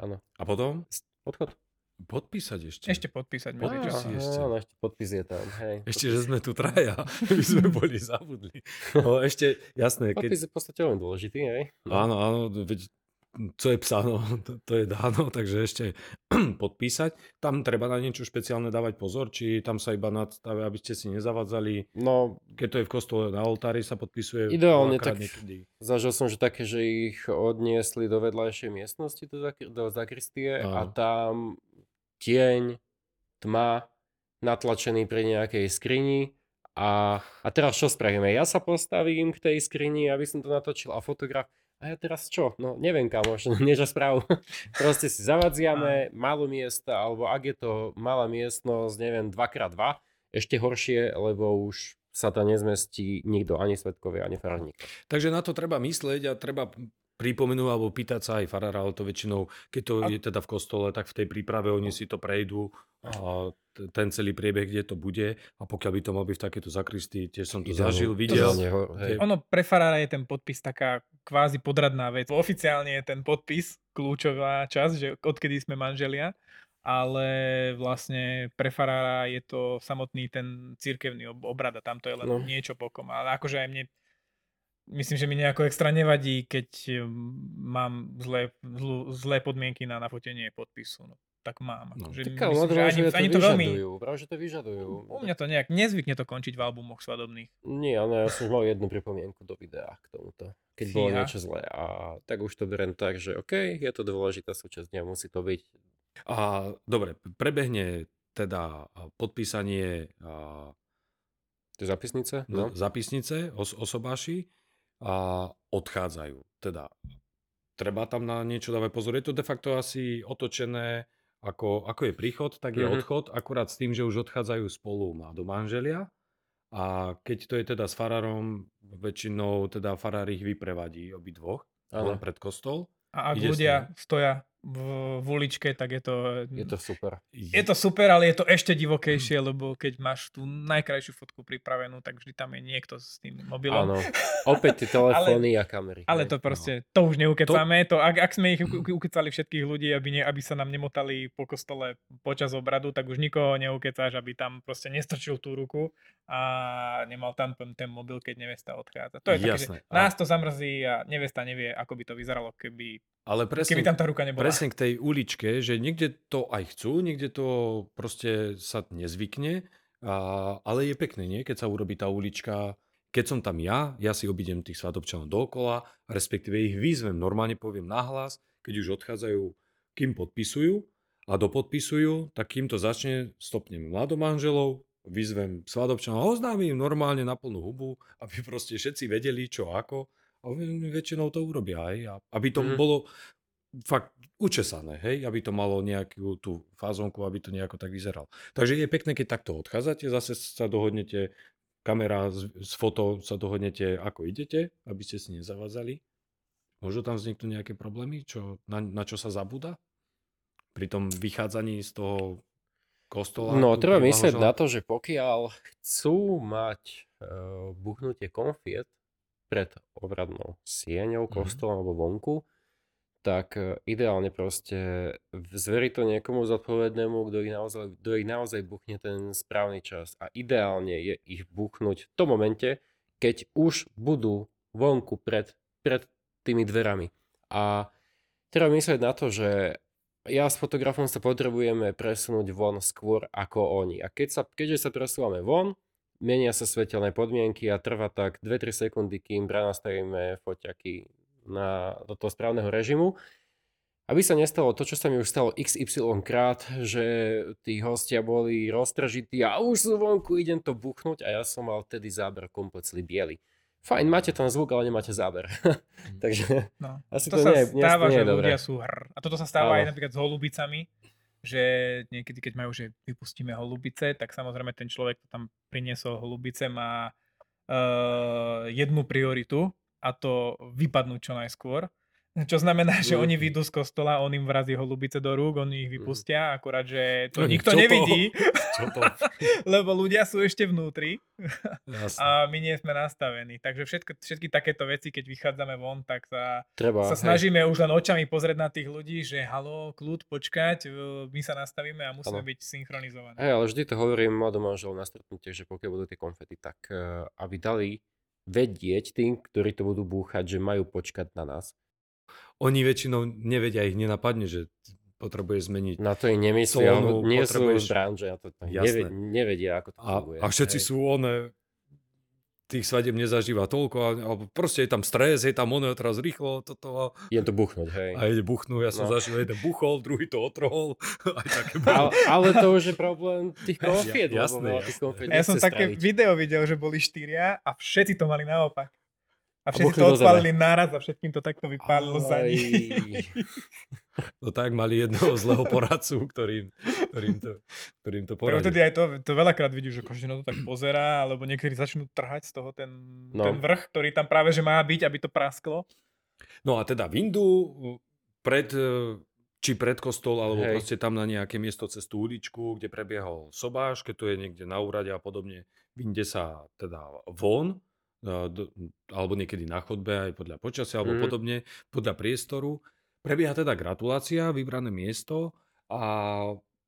Áno. A potom? Odchod. Podpísať ešte. Ešte podpísať. Á, ešte. Áno, ešte podpis je tam. Hej. Ešte, že sme tu traja. <laughs> My sme <laughs> boli zabudli. <laughs> No ešte, jasné. Keď... Podpis je v podstate veľmi dôležitý, hej? No. Áno, áno, veď co je psáno, <laughs> to, je dáno, <laughs> takže ešte <clears throat> podpísať. Tam treba na niečo špeciálne dávať pozor, či tam sa iba nadstave, aby ste si nezavadzali. No, keď to je v kostole na oltári, sa podpisuje. Ideálne tak niekedy. zažil som, že také, že ich odniesli do vedľajšej miestnosti, do, do zakristie a tam tieň, tma, natlačený pri nejakej skrini a, a teraz čo spravíme? Ja sa postavím k tej skrini, aby som to natočil a fotograf. A ja teraz čo? No neviem kamoš, <laughs> neža správu. Proste si zavadziame malo miesta, alebo ak je to malá miestnosť, neviem, 2x2, ešte horšie, lebo už sa tam nezmestí nikto, ani svetkovia, ani farník. Takže na to treba myslieť a treba pripomenú alebo pýtať sa aj farára, ale to väčšinou, keď to a... je teda v kostole, tak v tej príprave oni si to prejdú a ten celý priebeh, kde to bude a pokiaľ by to mal byť v takéto zakristii, tiež som to Ideálne. zažil, videl. To neho, hej. Ono pre farára je ten podpis taká kvázi podradná vec. Oficiálne je ten podpis kľúčová časť, že odkedy sme manželia, ale vlastne pre farára je to samotný ten církevný obrad a tam to je len no. niečo pokom. Ale akože aj mne myslím, že mi nejako extra nevadí, keď um, mám zlé, zlú, zlé podmienky na nafotenie podpisu. No, tak mám. No. Že tak, myslím, že ani, ani to veľmi... Práve, že to vyžadujú. U mňa to nejak nezvykne to končiť v albumoch svadobných. Nie, ale ja som mal jednu pripomienku do videa k tomuto. Keď Fíha. bolo niečo zlé. A tak už to beriem tak, že OK, je to dôležitá súčasť dňa, musí to byť. A dobre, prebehne teda podpísanie a... Zapisnice? No. Zapisnice, os- osobáši a odchádzajú. Teda treba tam na niečo dávať pozor. Je to de facto asi otočené, ako, ako je príchod, tak je mm-hmm. odchod, akurát s tým, že už odchádzajú spolu do manželia. A keď to je teda s farárom, väčšinou teda farár ich vyprevadí obidvoch, len pred kostol. A ak ľudia stoja v, v uličke, tak je to... Je to super. Je to super, ale je to ešte divokejšie, lebo keď máš tú najkrajšiu fotku pripravenú, tak vždy tam je niekto s tým mobilom. Áno, opäť tie <laughs> telefóny a kamery. Ale to proste, no. to už neukecáme. To... To, ak, ak sme ich ukecali všetkých ľudí, aby, ne, aby sa nám nemotali po kostole počas obradu, tak už nikoho neukecáš, aby tam proste nestrčil tú ruku a nemal tam ten mobil, keď nevesta odchádza. To je Jasné. také, že nás to zamrzí a nevesta nevie, ako by to vyzeralo, keby ale presne, Keby tam tá ruka nebola. Presne k tej uličke, že niekde to aj chcú, niekde to proste sa nezvykne, a, ale je pekné, nie? Keď sa urobí tá ulička, keď som tam ja, ja si obidem tých svadobčanov dokola, respektíve ich výzvem, normálne poviem nahlas, keď už odchádzajú, kým podpisujú a dopodpisujú, tak kým to začne, stopnem mladomanželov, vyzvem svadobčanov oznámim normálne na plnú hubu, aby proste všetci vedeli, čo ako A väčšinou to urobia aj, aby to mm. bolo fakt učesané, hej, aby to malo nejakú tú fázonku, aby to nejako tak vyzeralo. Takže je pekné, keď takto odchádzate, zase sa dohodnete, kamera s, s foto sa dohodnete, ako idete, aby ste si nezavádzali. Môžu tam vzniknúť nejaké problémy, čo, na, na čo sa zabúda? Pri tom vychádzaní z toho kostola? No, treba myslieť na to, že pokiaľ chcú mať uh, buchnutie konfiet pred obradnou sieňou, mm-hmm. kostolom alebo vonku, tak e, ideálne proste zveriť to niekomu zodpovednému, kto ich, naozaj, kto ich naozaj buchne ten správny čas. A ideálne je ich buchnúť v tom momente, keď už budú vonku pred, pred tými dverami. A treba myslieť na to, že ja s fotografom sa potrebujeme presunúť von skôr ako oni. A keď sa, keďže sa presúvame von, menia sa svetelné podmienky a trvá tak 2-3 sekundy, kým prenastavíme foťaky na, do toho správneho režimu. Aby sa nestalo to, čo sa mi už stalo XY krát, že tí hostia boli roztržití a už sú vonku, idem to buchnúť a ja som mal vtedy záber komplet celý biely. Fajn, máte tam zvuk, ale nemáte záber. Mhm. <laughs> Takže no. asi to, to sa nie, stáva, nie, že nie ľudia sú hr. A toto sa stáva Áno. aj napríklad s holubicami, že niekedy, keď majú, že vypustíme holubice, tak samozrejme ten človek, kto tam priniesol holubice, má uh, jednu prioritu a to vypadnúť čo najskôr. Čo znamená, že mm. oni vyjdú z kostola, on im vrazí holubice do rúk, oni ich vypustia, akurát, že to no, nikto čo nevidí, to? <laughs> Čo to? <laughs> lebo ľudia sú ešte vnútri Jasne. a my nie sme nastavení. Takže všetky, všetky takéto veci, keď vychádzame von, tak sa, Treba, sa snažíme hej. už len očami pozrieť na tých ľudí, že halo, kľud, počkať, my sa nastavíme a musíme ano. byť synchronizovaní. Hej, ale vždy to hovorím mladom manželom na stretnutie, že pokiaľ budú tie konfety, tak uh, aby dali vedieť tým, ktorí to budú búchať, že majú počkať na nás. Oni väčšinou nevedia, ich nenapadne, že potrebuje zmeniť. Na to ich nemyslia, nie potrebuješ... sú v branže, a to, to nevedia, ako to a, funguje. A všetci hej. sú one tých svadeb nezažíva toľko, alebo proste je tam stres, je tam ono teraz rýchlo, toto. Je to buchnúť, hej. A ide buchnúť, ja som no. zažil, jeden buchol, druhý to otrohol. <laughs> Aj také ale, ale to už je problém tých konfiet. <laughs> Ja, jasné, jasné. Ja som také video videl, že boli štyria a všetci to mali naopak. A všetci to odpálili naraz a všetkým to takto vypálilo za nich. <laughs> No tak mali jedného zlého poradcu, ktorým, ktorým, to, ktorým to poradil. Vtedy aj to, to veľakrát vidíš, že každý na to tak pozerá, alebo niektorí začnú trhať z toho ten, no. ten vrch, ktorý tam práve že má byť, aby to prasklo. No a teda Vindu pred, či pred kostol, alebo Hej. proste tam na nejaké miesto cez tú uličku, kde prebiehol sobáš, keď to je niekde na úrade a podobne, Vinde sa teda von, alebo niekedy na chodbe aj podľa počasia alebo mm. podobne, podľa priestoru. Prebieha teda gratulácia, vybrané miesto a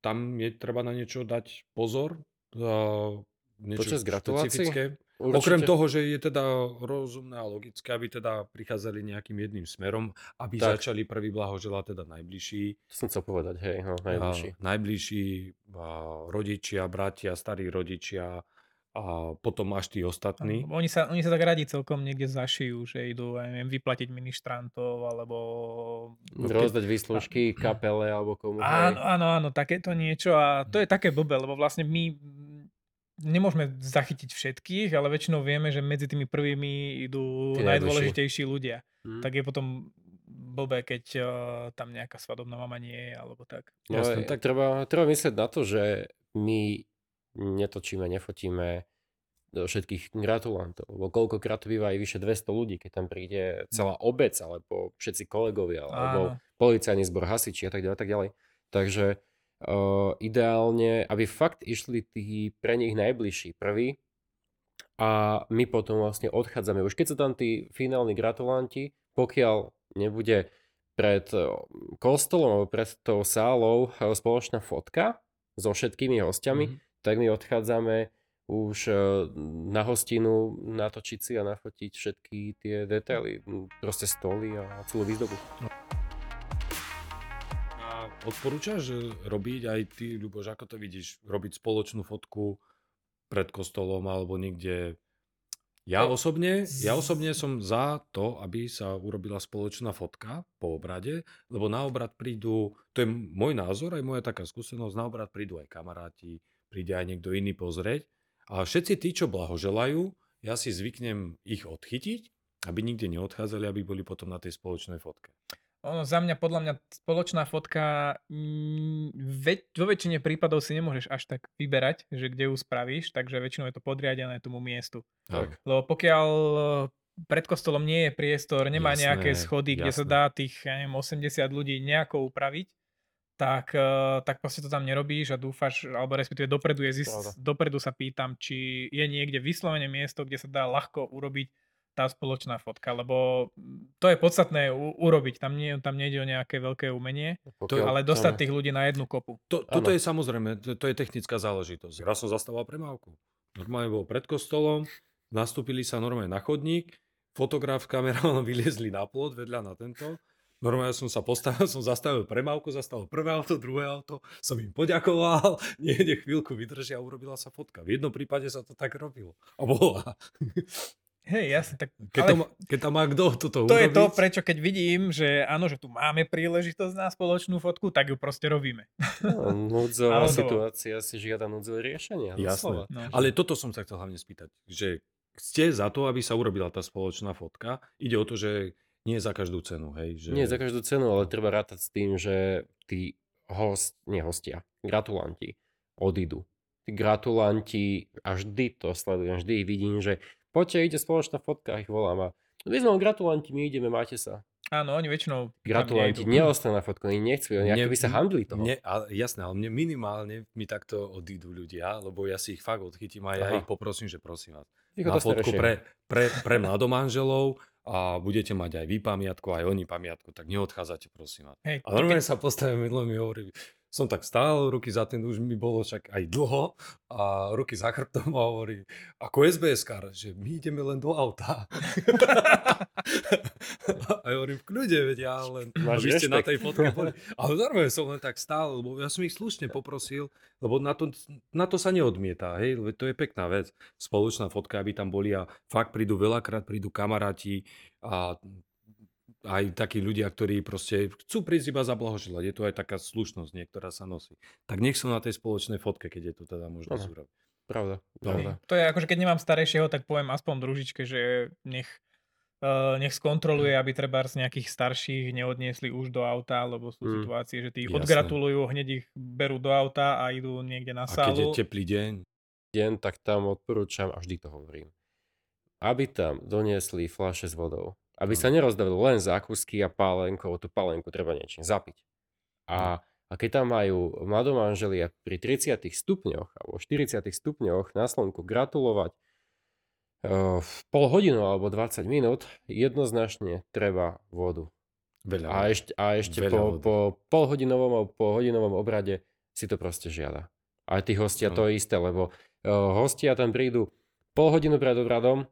tam je treba na niečo dať pozor. Niečo Počas gratulácie? Určite. Okrem toho, že je teda rozumné a logické, aby teda prichádzali nejakým jedným smerom, aby tak. začali prvý blahoželať teda najbližší. To som chcel povedať, hej, no, najbližší. A, najbližší a, rodičia, bratia, starí rodičia, a potom máš tí ostatní. Oni sa, oni sa tak radi celkom niekde zašijú, že idú aj neviem, vyplatiť ministrantov alebo... Rozdať výslužky kapele alebo komu. Áno, áno, áno, takéto niečo a to je také blbé, lebo vlastne my nemôžeme zachytiť všetkých, ale väčšinou vieme, že medzi tými prvými idú Ty najdôležitejší ľudia. Hmm. Tak je potom blbé, keď uh, tam nejaká svadobná mama nie je, alebo tak. No, Jasne, tak treba, treba myslieť na to, že my netočíme, nefotíme do všetkých gratulantov, lebo koľkokrát býva aj vyše 200 ľudí, keď tam príde celá obec, alebo všetci kolegovia, alebo policajný zbor, hasiči a tak ďalej, tak ďalej. Takže uh, ideálne, aby fakt išli tí pre nich najbližší prvý a my potom vlastne odchádzame. Už keď sú tam tí finálni gratulanti, pokiaľ nebude pred kostolom alebo pred tou sálou spoločná fotka so všetkými hostiami, mm-hmm tak my odchádzame už e, na hostinu natočiť si a nafotiť všetky tie detaily, proste stoly a celú výzdobu. A odporúčaš robiť aj ty, Ľuboš, ako to vidíš, robiť spoločnú fotku pred kostolom alebo niekde? Ja osobne, ja osobne som za to, aby sa urobila spoločná fotka po obrade, lebo na obrad prídu, to je môj názor, aj moja taká skúsenosť, na obrad prídu aj kamaráti, príde aj niekto iný pozrieť. A všetci tí, čo blahoželajú, ja si zvyknem ich odchytiť Aby nikde neodchádzali, aby boli potom na tej spoločnej fotke. Ono za mňa, podľa mňa spoločná fotka mm, ve, vo väčšine prípadov si nemôžeš až tak vyberať, že kde ju spravíš, takže väčšinou je to podriadené tomu miestu. Tak. Lebo pokiaľ e, pred kostolom nie je priestor, nemá Jasné, nejaké schody, kde sa jasné. dá tých ja neviem, 80 ľudí nejako upraviť, tak, e, tak proste to tam nerobíš a dúfaš, alebo respektíve dopredu, je zist, dopredu sa pýtam, či je niekde vyslovene miesto, kde sa dá ľahko urobiť tá spoločná fotka, lebo to je podstatné u, urobiť. Tam, nie, tam nejde o nejaké veľké umenie, Pokiaľ ale dostať tých ľudí na jednu kopu. To, toto Áno. je samozrejme, to, to je technická záležitosť. Raz som zastával premávku. Normálne bol pred kostolom, nastúpili sa normálne na chodník, fotograf, kameraman <laughs> vyliezli na plot vedľa na tento. Normálne som sa postavil, <laughs> som zastavil premávku, zastavil prvé auto, druhé auto, som im poďakoval, <laughs> niekde chvíľku vydržia a urobila sa fotka. V jednom prípade sa to tak robilo. A bola. <laughs> Hej, jasne, tak Keď, ale to, má, keď tam má kto toto to je urobiť, to, prečo keď vidím, že áno, že tu máme príležitosť na spoločnú fotku, tak ju proste robíme. No, núdzová Ale to- situácia si žiada núdzové riešenia. Jasné. No. Ale toto som sa chcel hlavne spýtať, že ste za to, aby sa urobila tá spoločná fotka. Ide o to, že nie za každú cenu, hej? Že... Nie za každú cenu, ale treba rátať s tým, že tí host, nie hostia, gratulanti odídu. Tí gratulanti, a vždy to sledujem, vždy ich vidím, že poďte, ide spoločná fotka, ich volám a my sme gratulanti, my ideme, máte sa. Áno, oni väčšinou... Gratulanti neostanú na fotku, oni nechcú, oni by sa handli toho. Mne, ale, jasné, ale mne minimálne mi takto odídu ľudia, lebo ja si ich fakt odchytím a ja Aha. ich poprosím, že prosím vás. Na fotku pre, pre, pre mladomanželov a budete mať aj vy pamiatku, aj oni pamiatku, tak neodchádzate, prosím vás. Hej, A normálne sa postavím, minulé mi hovorí, som tak stál, ruky za ten, už mi bolo však aj dlho a ruky za chrbtom a hovorí, ako SBS kar, že my ideme len do auta. a ja hovorím, v kľude, veď ja len, Máš vy ste na tej fotke boli. Ale normálne som len tak stál, lebo ja som ich slušne poprosil, lebo na to, na to sa neodmieta, hej, lebo to je pekná vec. Spoločná fotka, aby tam boli a fakt prídu veľakrát, prídu kamaráti a aj takí ľudia, ktorí proste chcú prísť iba zablahoželať. Je to aj taká slušnosť, niektorá sa nosí. Tak nech sú na tej spoločnej fotke, keď je to teda možné urobiť. Pravda, No. pravda. To je akože, keď nemám starejšieho, tak poviem aspoň družičke, že nech, uh, nech skontroluje, aby treba z nejakých starších neodniesli už do auta, lebo sú Mm. situácie, že tí ich Jasné. odgratulujú, hneď ich berú do auta a idú niekde na A keď je sálu. teplý deň, deň, tak tam odporúčam, a vždy to hovorím, aby tam doniesli fľaše s vodou. Aby sa nerozdávali len zákusky a pálenko, tú pálenku treba niečím zapiť. A, a keď tam majú mladomanželia pri 30 stupňoch alebo 40 stupňoch na slnku gratulovať uh, v pol hodinu alebo 20 minút, jednoznačne treba vodu. veľa. A ešte, a ešte po, vody. po polhodinovom alebo po hodinovom obrade si to proste žiada. Aj tí hostia No. to isté, lebo uh, hostia tam prídu pol hodinu pred obradom,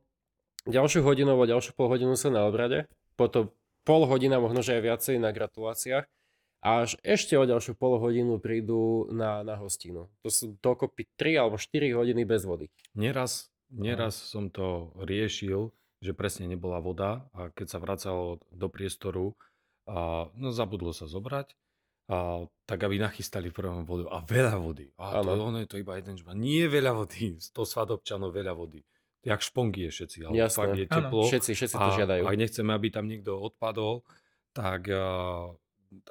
ďalšiu hodinu alebo ďalšiu pol hodinu sú na obrade, potom pol hodina, možno že aj viacej na gratuláciách až ešte o ďalšiu pol hodinu prídu na, na hostinu. To sú dokopy 3 alebo 4 hodiny bez vody. Neraz, neraz som to riešil, že presne nebola voda a keď sa vracalo do priestoru, a, no zabudlo sa zobrať, a, tak aby nachystali v prvom vodu. A veľa vody. A to, ono je to iba jeden žban. Nie veľa vody. <laughs> 100 svadobčanov veľa vody. Jak špongy je všetci. Ale Jasné. fakt je teplo. Všetci, všetci a to žiadajú. ak nechceme, aby tam niekto odpadol, tak... A,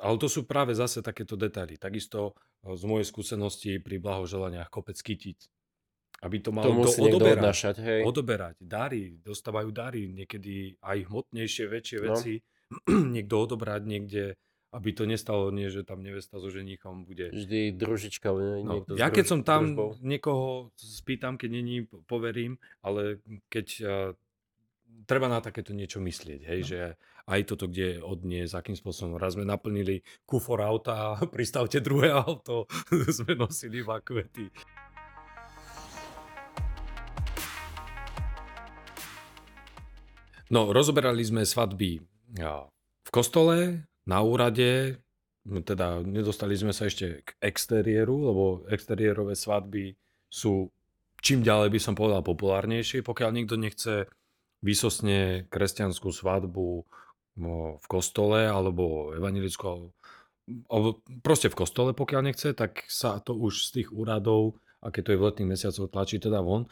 ale to sú práve zase takéto detaily. Takisto a, z mojej skúsenosti pri blahoželaniach kopec kytíc. Aby to malo To musí kto odoberať odnášať, hej. odoberať. Dary, dostávajú dary, niekedy aj hmotnejšie, väčšie No. veci. <clears throat> niekto odobrať niekde, aby to nestalo nie, že tam nevesta so ženíchom bude. Vždy družička, alebo No, niekto ja keď druž- som tam, družbou. niekoho spýtam, keď není, po- poverím, ale keď uh, treba na takéto niečo myslieť, hej, No. že aj toto, kde odniesť, akým spôsobom. Raz sme naplnili kufor auta, <laughs> pristavte druhé auto, <laughs> sme nosili iba kvety. No, rozoberali sme svadby v kostole, na úrade, no teda nedostali sme sa ešte k exteriéru, lebo exteriérové svadby sú čím ďalej by som povedal populárnejšie, pokiaľ nikto nechce výsosne kresťanskú svadbu no, v kostole alebo evangelickú alebo proste v kostole, pokiaľ nechce, tak sa to už z tých úradov, a keď to je v letných mesiacoch, tlačí teda von.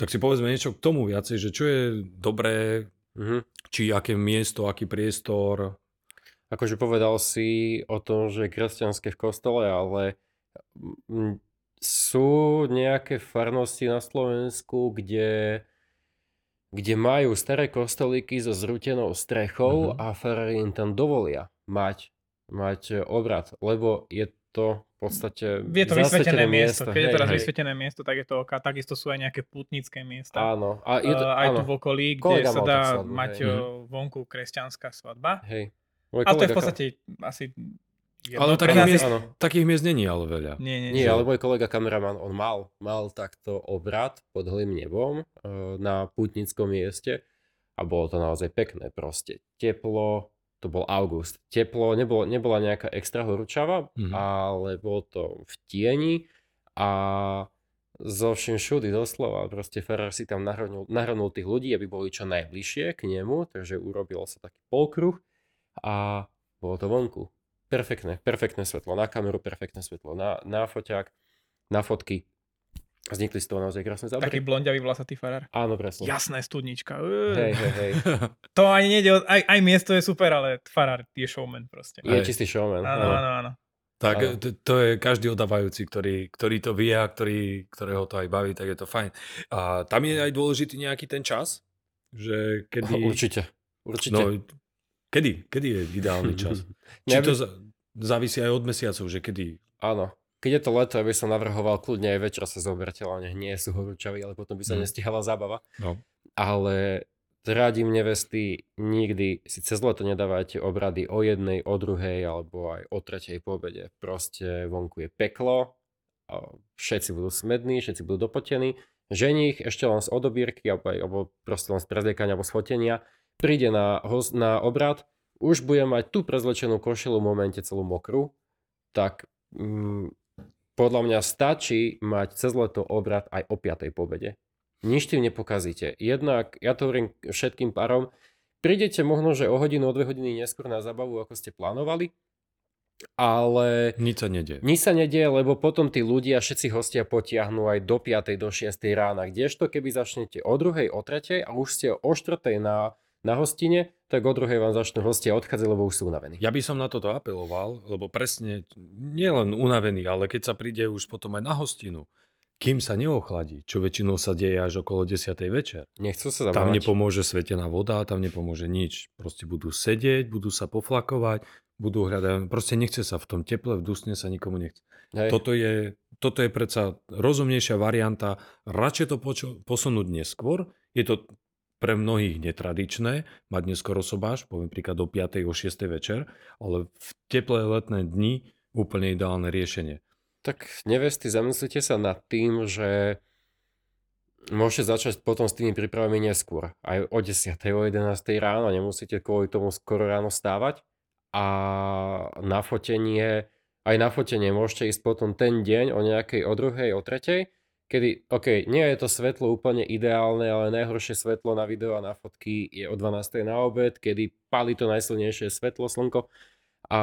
Tak si povedzme niečo k tomu viacej, že čo je dobré Uh-huh. Či aké miesto, aký priestor. Akože povedal si o tom, že je kresťanské v kostole, ale sú nejaké farnosti na Slovensku, kde, kde majú staré kostolíky so zrútenou strechou uh-huh. a farári im tam dovolia mať, mať obrad, lebo je to v podstate Je to vysvetené miesto. Keď hej, je teraz hej. vysvetené miesto, tak je to OK. Takisto sú aj nejaké putnické miesta. Áno. A je to, aj áno. tu v okolí, kde Kolega sa dá svadbu, mať hej. vonku kresťanská svadba. Hej. Ale to je v podstate asi ale takých miest, takých miest není ale veľa. Nie, nie, nie. nie ale môj kolega kameraman, on mal, mal takto obrad pod holým nebom uh, na putnickom mieste a bolo to naozaj pekné proste. Teplo, to bol august. Teplo, nebolo, nebola nejaká extra horúčava, mm-hmm. ale bolo to v tieni a zo všem všudy doslova. Proste Ferrar si tam nahrnul, nahrnul tých ľudí, aby boli čo najbližšie k nemu, takže urobilo sa taký polkruh a bolo to vonku. Perfektné, perfektné svetlo. Na kameru perfektné svetlo. Na, na foťák, na fotky. Vznikli z toho naozaj krásne zábery. Taký blondiavý vlasatý farár. Áno, presne. Jasné, studnička. Hej, hej, hej. <laughs> to ani nejde, aj, aj miesto je super, ale farár je showman proste. Je aj. čistý showman. Áno, áno, áno. Tak to, to je každý odávajúci, ktorý, ktorý to vie a ktorý, ktorého to aj baví, tak je to fajn. A tam je aj dôležitý nejaký ten čas? Že kedy... Určite. Určite. No, Kedy? Kedy je ideálny čas? <laughs> Či to závisí aj od mesiacov, že kedy? Áno. Keď je to leto, aby som navrhoval kľudne aj večer sa zoberte, ale nie sú horúčaví, ale potom by sa mm. nestihala zábava. No. Ale radím nevesty, nikdy si cez leto nedávajte obrady o jednej, o druhej alebo aj o tretej po obede. Proste vonku je peklo, všetci budú smední, všetci budú dopotení. Ženich ešte len z odobírky alebo, alebo proste len z prezliekania alebo z fotenia príde na, host, na obrad, už bude mať tú prezlečenú košelu v momente celú mokrú, tak mm, podľa mňa stačí mať cez leto obrad aj o 5. pobede. Nič tým nepokazíte. Jednak, ja to hovorím všetkým párom, prídete možno, že o hodinu, o dve hodiny neskôr na zabavu, ako ste plánovali, ale... Nič sa nedie. Nič sa nedie, lebo potom tí ľudia, všetci hostia potiahnú aj do 5. do 6. rána. Kdežto keby začnete o 2. o 3. a už ste o 4. na na hostine, tak o druhej vám začnú hostia odchádzať, lebo už sú unavení. Ja by som na toto apeloval, lebo presne nielen unavený, ale keď sa príde už potom aj na hostinu, kým sa neochladí, čo väčšinou sa deje až okolo 10. večer. Nechcú sa zamávať. Tam nepomôže svetená voda, tam nepomôže nič. Proste budú sedieť, budú sa poflakovať, budú hľadať, proste nechce sa v tom teple, v dusne sa nikomu nechce. Hej. Toto je, toto je predsa rozumnejšia varianta, radšej to počo- posunúť neskôr, je to pre mnohých netradičné mať neskoro sobáš, poviem príklad do 5. o 6. večer, ale v teplé letné dni úplne ideálne riešenie. Tak nevesty, zamyslite sa nad tým, že môžete začať potom s tými prípravami neskôr. Aj o 10. o 11. ráno, nemusíte kvôli tomu skoro ráno stávať. A na fotenie, aj na fotenie môžete ísť potom ten deň o nejakej, o druhej, o tretej, kedy, OK, nie je to svetlo úplne ideálne, ale najhoršie svetlo na video a na fotky je o 12. na obed, kedy pálí to najsilnejšie svetlo, slnko a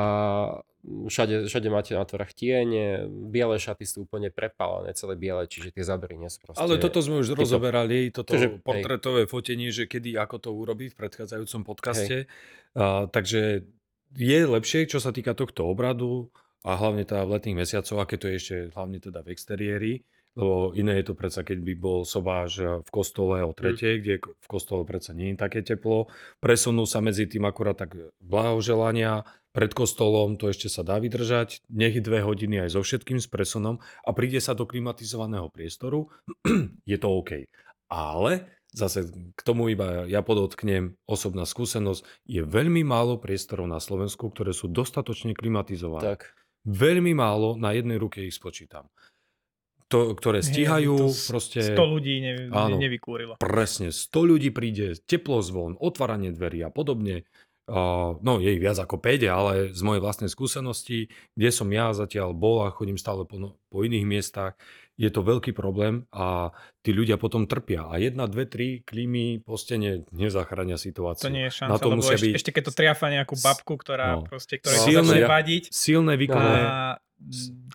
všade, všade máte na tvorách tiene, biele šaty sú úplne prepálené, celé biele, čiže tie zábery nie sú proste... Ale toto sme už tyto... rozoberali, toto Čiže, portretové hej. fotenie, že kedy, ako to urobiť v predchádzajúcom podcaste. Uh, takže je lepšie, čo sa týka tohto obradu a hlavne teda v letných mesiacoch, aké to je ešte hlavne teda v exteriéri, lebo iné je to predsa, keď by bol sobáš v kostole o tretej, mm. kde v kostole predsa nie je také teplo. Presunú sa medzi tým akurát tak blahoželania pred kostolom, to ešte sa dá vydržať, nech dve hodiny aj so všetkým, s presunom a príde sa do klimatizovaného priestoru, <clears throat> je to OK. Ale zase k tomu iba ja podotknem osobná skúsenosť, je veľmi málo priestorov na Slovensku, ktoré sú dostatočne klimatizované. Tak. Veľmi málo, na jednej ruke ich spočítam to, ktoré stíhajú. to proste, 100 ľudí ne, áno, nevykúrilo. Presne, 100 ľudí príde, teplo zvon, otváranie dverí a podobne. Uh, no, je ich viac ako 5, ale z mojej vlastnej skúsenosti, kde som ja zatiaľ bol a chodím stále po, no, po iných miestach, je to veľký problém a tí ľudia potom trpia. A jedna, dve, tri klímy po stene nezachránia situáciu. To nie je šanca, Na to lebo musia ešte, byť ešte keď to triafa nejakú babku, ktorá No. proste, ktorá Silné- začne vadiť silné výkonné, a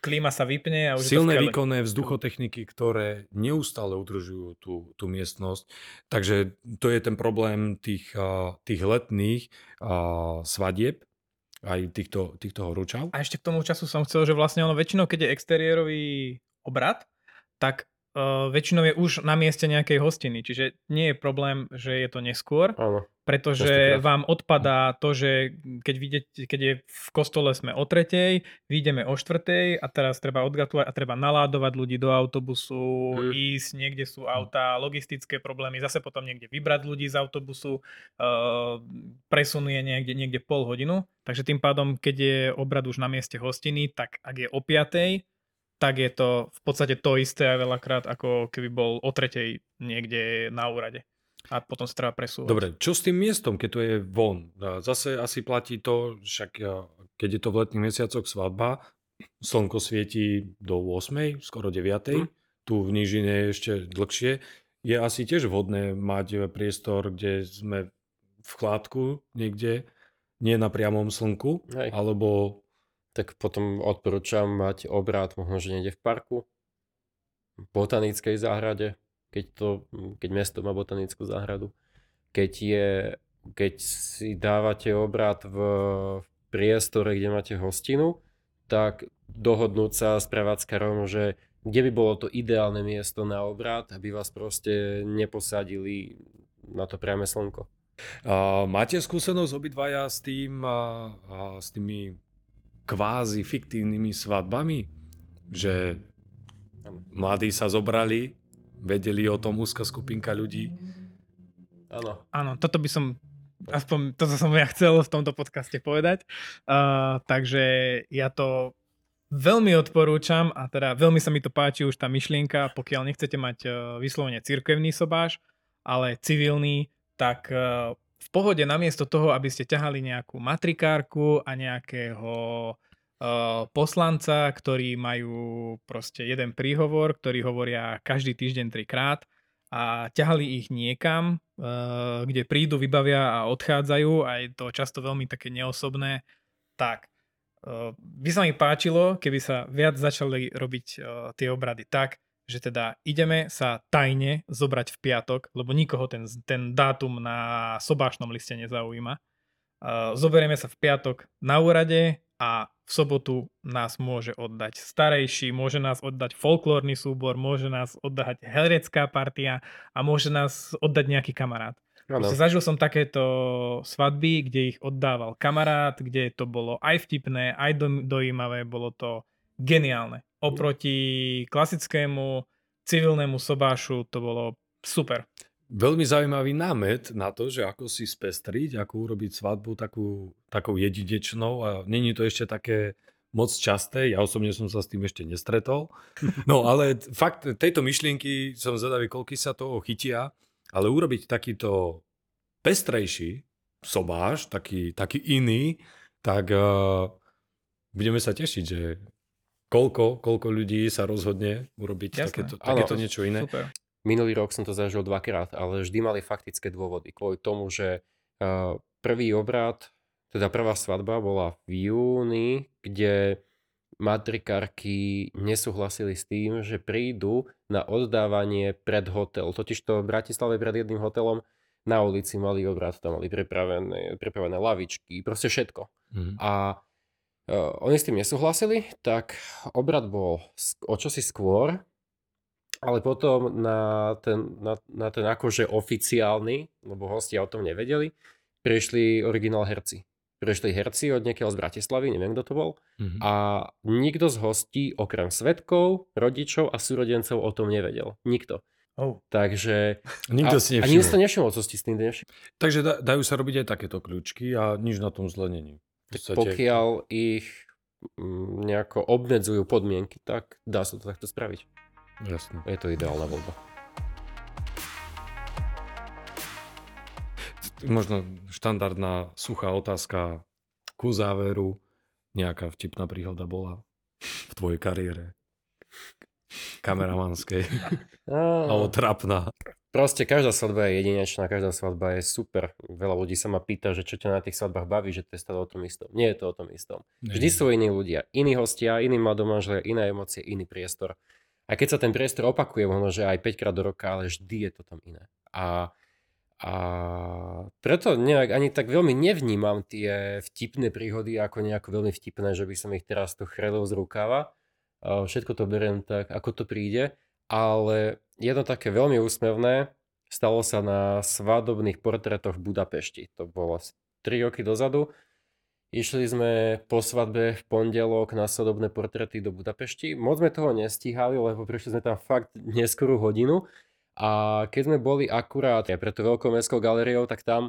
klíma sa vypne a už silné je to výkonné vzduchotechniky, ktoré neustále udržujú tú, tú miestnosť. Takže to je ten problém tých, tých letných svadieb, aj týchto, týchto horúčav. A ešte k tomu času som chcel, že vlastne ono väčšinou, keď je exteriérový obrad, tak uh, väčšinou je už na mieste nejakej hostiny. Čiže nie je problém, že je to neskôr, Áno. pretože vám odpadá to, že keď, vidíte, keď je v kostole sme o tretej, vyjdeme o štvrtej a teraz treba odgratulovať a treba naládovať ľudí do autobusu, Mm. ísť, niekde sú autá, logistické problémy, zase potom niekde vybrať ľudí z autobusu, uh, presun je niekde, niekde pol hodinu, takže tým pádom, keď je obrad už na mieste hostiny, tak ak je o piatej, tak je to v podstate to isté a veľakrát, ako keby bol o tretej niekde na úrade. A potom sa treba presúvať. Dobre, čo s tým miestom, keď to je von? Zase asi platí to, však keď je to v letných mesiacoch svadba, slnko svieti do 8, skoro 9, Hm. tu v nížine je ešte dlhšie. Je asi tiež vhodné mať priestor, kde sme v chládku niekde, nie na priamom slnku, Hej. alebo Tak potom odporúčam mať obrad možno, že niekde v parku, v botanickej záhrade, keď, to, keď mesto má botanickú záhradu. Keď, je, keď si dávate obrad v, v priestore, kde máte hostinu, tak dohodnúť sa s prevádzkarom, že kde by bolo to ideálne miesto na obrad, aby vás proste neposadili na to priame slnko. a, máte skúsenosť obidvaja s tým, a, s tými kvázi fiktívnymi svadbami? Že mladí sa zobrali, vedeli o tom úzka skupinka ľudí. Áno. Áno, toto by som, aspoň toto som ja chcel v tomto podcaste povedať. Uh, takže ja to veľmi odporúčam a teda veľmi sa mi to páči už tá myšlienka, pokiaľ nechcete mať uh, vyslovene cirkevný sobáš, ale civilný, tak uh, v pohode namiesto toho, aby ste ťahali nejakú matrikárku a nejakého uh, poslanca, ktorí majú proste jeden príhovor, ktorý hovoria každý týždeň trikrát a ťahali ich niekam, uh, kde prídu, vybavia a odchádzajú a je to často veľmi také neosobné, tak uh, by sa mi páčilo, keby sa viac začali robiť tie obrady. Tak, že teda ideme sa tajne zobrať v piatok, lebo nikoho ten, ten dátum na sobášnom liste nezaujíma. Uh, zoberieme sa v piatok na úrade a v sobotu nás môže oddať starejší, môže nás oddať folklórny súbor, môže nás oddať herecká partia a môže nás oddať nejaký kamarát. Proste zažil som takéto svadby, kde ich oddával kamarát, kde to bolo aj vtipné, aj do- dojímavé, bolo to geniálne. Oproti klasickému civilnému sobášu to bolo super. Veľmi zaujímavý námet na to, že ako si spestriť, ako urobiť svadbu takú, takou jedinečnou a není to ešte také moc časté, ja osobne som sa s tým ešte nestretol. No ale fakt tejto myšlienky som zvedavý, koľky sa toho chytia, ale urobiť takýto pestrejší sobáš, taký, taký iný, tak uh, budeme sa tešiť, že koľko, koľko ľudí sa rozhodne urobiť Jasné. takéto, takéto niečo iné. Super. Minulý rok som to zažil dvakrát, ale vždy mali faktické dôvody. Kvôli tomu, že uh, prvý obrad, teda prvá svadba bola v júni, kde matrikárky nesúhlasili s tým, že prídu na oddávanie pred hotel. Totižto v Bratislave pred jedným hotelom na ulici mali obrad, tam mali pripravené, pripravené lavičky, proste všetko. Mhm. A oni s tým nesúhlasili, tak obrad bol o čosi skôr, ale potom na ten, na, na ten akože oficiálny, lebo hostia o tom nevedeli, prišli originál herci. Prišli herci od niekiaľ z Bratislavy, neviem kto to bol, Mhm. a nikto z hostí, okrem svetkov, rodičov a súrodencov o tom nevedel. Nikto. Oh. Takže... <laughs> Nikto a, si a nikto nevšimol. si nevšimol, co ste s tým nevšimli. Takže da, dajú sa robiť aj takéto kľúčky a nič na tom zle není. Podstate- Pokiaľ ich mm, nejako obmedzujú podmienky, tak dá sa to takto spraviť. Jasne. Je to ideálna voľba. Možno štandardná suchá otázka ku záveru. Nejaká vtipná príhoda bola v tvojej kariére. kameramanskej. <laughs> Alebo trapná. Proste každá svadba je jedinečná, každá svadba je super. Veľa ľudí sa ma pýta, že čo ťa na tých svadbách baví, že to je stále o tom istom. Nie je to o tom istom. Vždy sú iní ľudia, iní hostia, iní mladomanželia, iné emócie, iný priestor. A keď sa ten priestor opakuje, možno, že aj 5 krát do roka, ale vždy je to tam iné. A, a preto nejak ani tak veľmi nevnímam tie vtipné príhody ako nejako veľmi vtipné, že by som ich teraz tu chrelil z rukáva. Všetko to beriem tak, ako to príde ale jedno také veľmi úsmevné stalo sa na svadobných portrétoch v Budapešti. To bolo 3 roky dozadu. Išli sme po svadbe v pondelok na svadobné portréty do Budapešti. Moc sme toho nestíhali, lebo prišli sme tam fakt neskorú hodinu. A keď sme boli akurát pre tú veľkou mestskou galériou, tak tam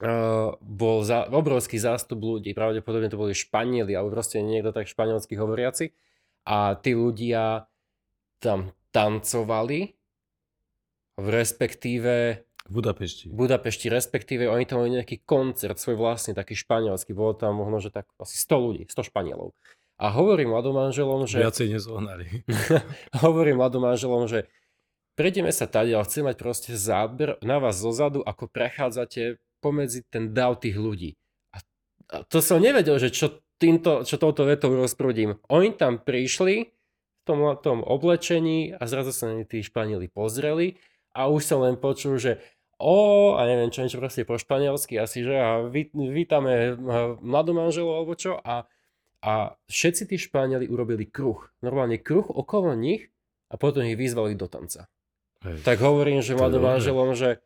uh, bol za, obrovský zástup ľudí. Pravdepodobne to boli Španieli, alebo proste niekto tak španielsky hovoriaci. A tí ľudia tam tancovali, v respektíve v Budapešti. V Budapešti, respektíve oni tam mali nejaký koncert, svoj vlastný, taký španielský. Bolo tam možno, že tak asi 100 ľudí, 100 Španielov. A hovorím mladom manželom, že... Viacej nezohnali. <laughs> hovorím mladom manželom, že prejdeme sa tady, ale chcem mať proste záber na vás zozadu, ako prechádzate pomedzi ten dav tých ľudí. A, a to som nevedel, že čo, týmto, čo touto vetou rozprúdim. Oni tam prišli, tom, tom oblečení a zrazu sa na tí Španieli pozreli a už som len počul, že o, a neviem čo, niečo proste po španielsky asi, že a vy, vítame mladú manželu alebo čo a, a všetci tí Španieli urobili kruh, normálne kruh okolo nich a potom ich vyzvali do tanca. Hej. Tak hovorím, že mladým manželom, že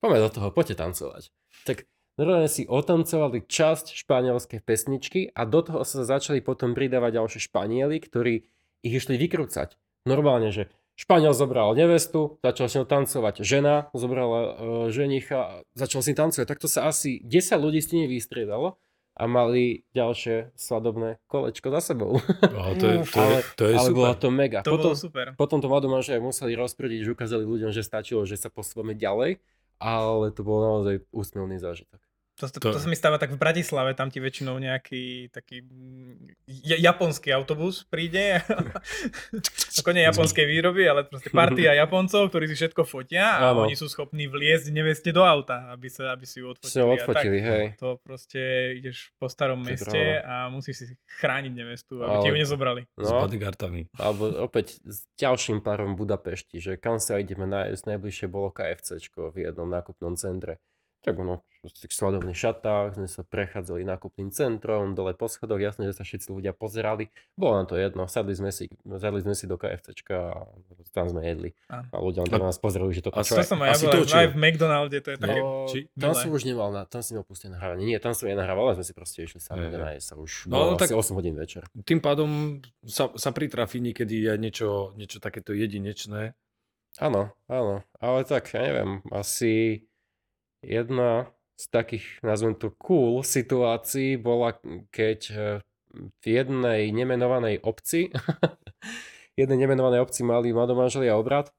poďme do toho, poďte tancovať. Tak normálne si otancovali časť španielskej pesničky a do toho sa začali potom pridávať ďalšie Španieli, ktorí ich išli vykrúcať. Normálne, že Španiel zobral nevestu, začal s ňou tancovať. Žena zobrala uh, ženicha, začal s ním tancovať. Takto sa asi 10 ľudí s tým vystriedalo a mali ďalšie svadobné kolečko za sebou. Oh, to je, to <laughs> je, to je ale super. bolo to mega. To potom, bolo super. Potom to mladú manželé museli rozprediť, že ukázali ľuďom, že stačilo, že sa posúvame ďalej, ale to bol naozaj úsmevný zážitok. To, to, to, sa mi stáva tak v Bratislave, tam ti väčšinou nejaký taký ja, japonský autobus príde. <laughs> Ako nie japonskej výroby, ale proste partia <laughs> Japoncov, ktorí si všetko fotia a Áno. oni sú schopní vliezť neveste do auta, aby, sa, aby si ju odfotili. Si odfotili, tak, hej. To proste ideš po starom to meste a musíš si chrániť nevestu, aby ale... ti ju nezobrali. No, s bodyguardami. Alebo opäť s ďalším párom Budapešti, že kam sa ideme nájsť, najbližšie bolo KFCčko v jednom nákupnom centre tak ono, v svadobných šatách sme sa prechádzali nákupným centrom, dole po schodoch, jasne, že sa všetci ľudia pozerali. Bolo nám to jedno, sadli sme si, sadli sme si do KFCčka a tam sme jedli. A, a ľudia na nás pozerali, že to čo. To som aj ja aj v McDonalde, to je také... No, či? Tam som už nemal, na, tam si mal pustiť nahrávanie. Nie, tam som je nahrával, ale sme si proste išli sami hey, sa už no, bolo tak asi 8 hodín večer. Tým pádom sa, sa pritrafí niekedy aj niečo, niečo takéto jedinečné. Áno, áno, ale tak, ja neviem, asi Jedna z takých, nazvem to cool situácií bola, keď eh, v jednej nemenovanej obci, <laughs> jednej nemenovanej obci mali mladomanželia obrad,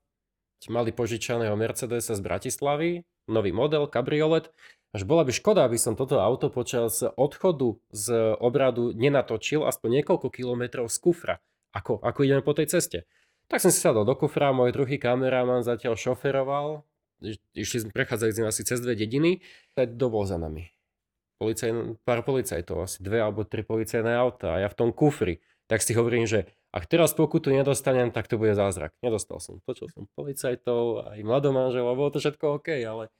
mali požičaného Mercedesa z Bratislavy, nový model, kabriolet, až bola by škoda, aby som toto auto počas odchodu z obradu nenatočil aspoň niekoľko kilometrov z kufra, ako, ako ideme po tej ceste. Tak som si sadol do kufra, môj druhý kameraman zatiaľ šoferoval, išli sme, prechádzali sme asi cez dve dediny, tak dobol za nami. Policaj, pár policajtov, asi dve alebo tri policajné auta a ja v tom kufri. Tak si hovorím, že ak teraz pokutu nedostanem, tak to bude zázrak. Nedostal som. Počul som policajtov, aj mladomanželov, bolo to všetko OK, ale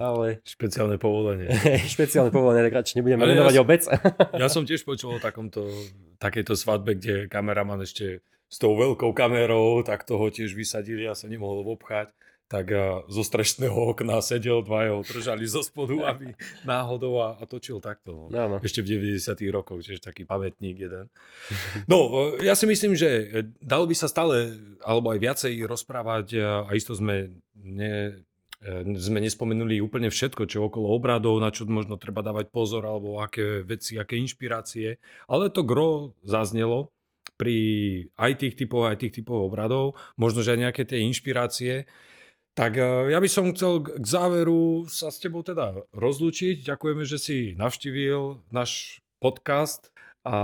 ale... Špeciálne povolenie. <laughs> Špeciálne povolenie, tak radšej nebudeme menovať ja obec. <laughs> ja som tiež počul o takomto, takejto svadbe, kde kameraman ešte s tou veľkou kamerou, tak toho tiež vysadili, ja sa nemohol obchať tak zo strešného okna sedel, dvaja ho držali zo spodu, aby náhodou a, a točil takto. No. Ešte v 90 rokoch, čiže taký pamätník jeden. No, ja si myslím, že dalo by sa stále, alebo aj viacej rozprávať a isto sme ne, e, sme nespomenuli úplne všetko, čo okolo obradov, na čo možno treba dávať pozor, alebo aké veci, aké inšpirácie. Ale to gro zaznelo pri aj tých typov, aj tých typov obradov. Možno, že aj nejaké tie inšpirácie. Tak e, ja by som chcel k záveru sa s tebou teda rozlúčiť. Ďakujeme, že si navštívil náš podcast a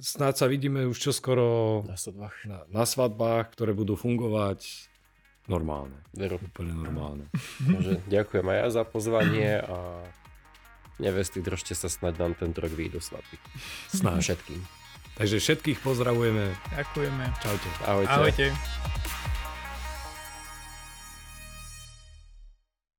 snáď sa vidíme už čoskoro Na svadbách. na, na svadbách, ktoré budú fungovať normálne. Veru. Úplne normálne. <laughs> Takže ďakujem aj ja za pozvanie a nevesty, držte sa snať nám tento rok výjdu svadby. Snáď. Všetkým. Takže všetkých pozdravujeme. Ďakujeme. Čaute. Ahojte. Ahojte.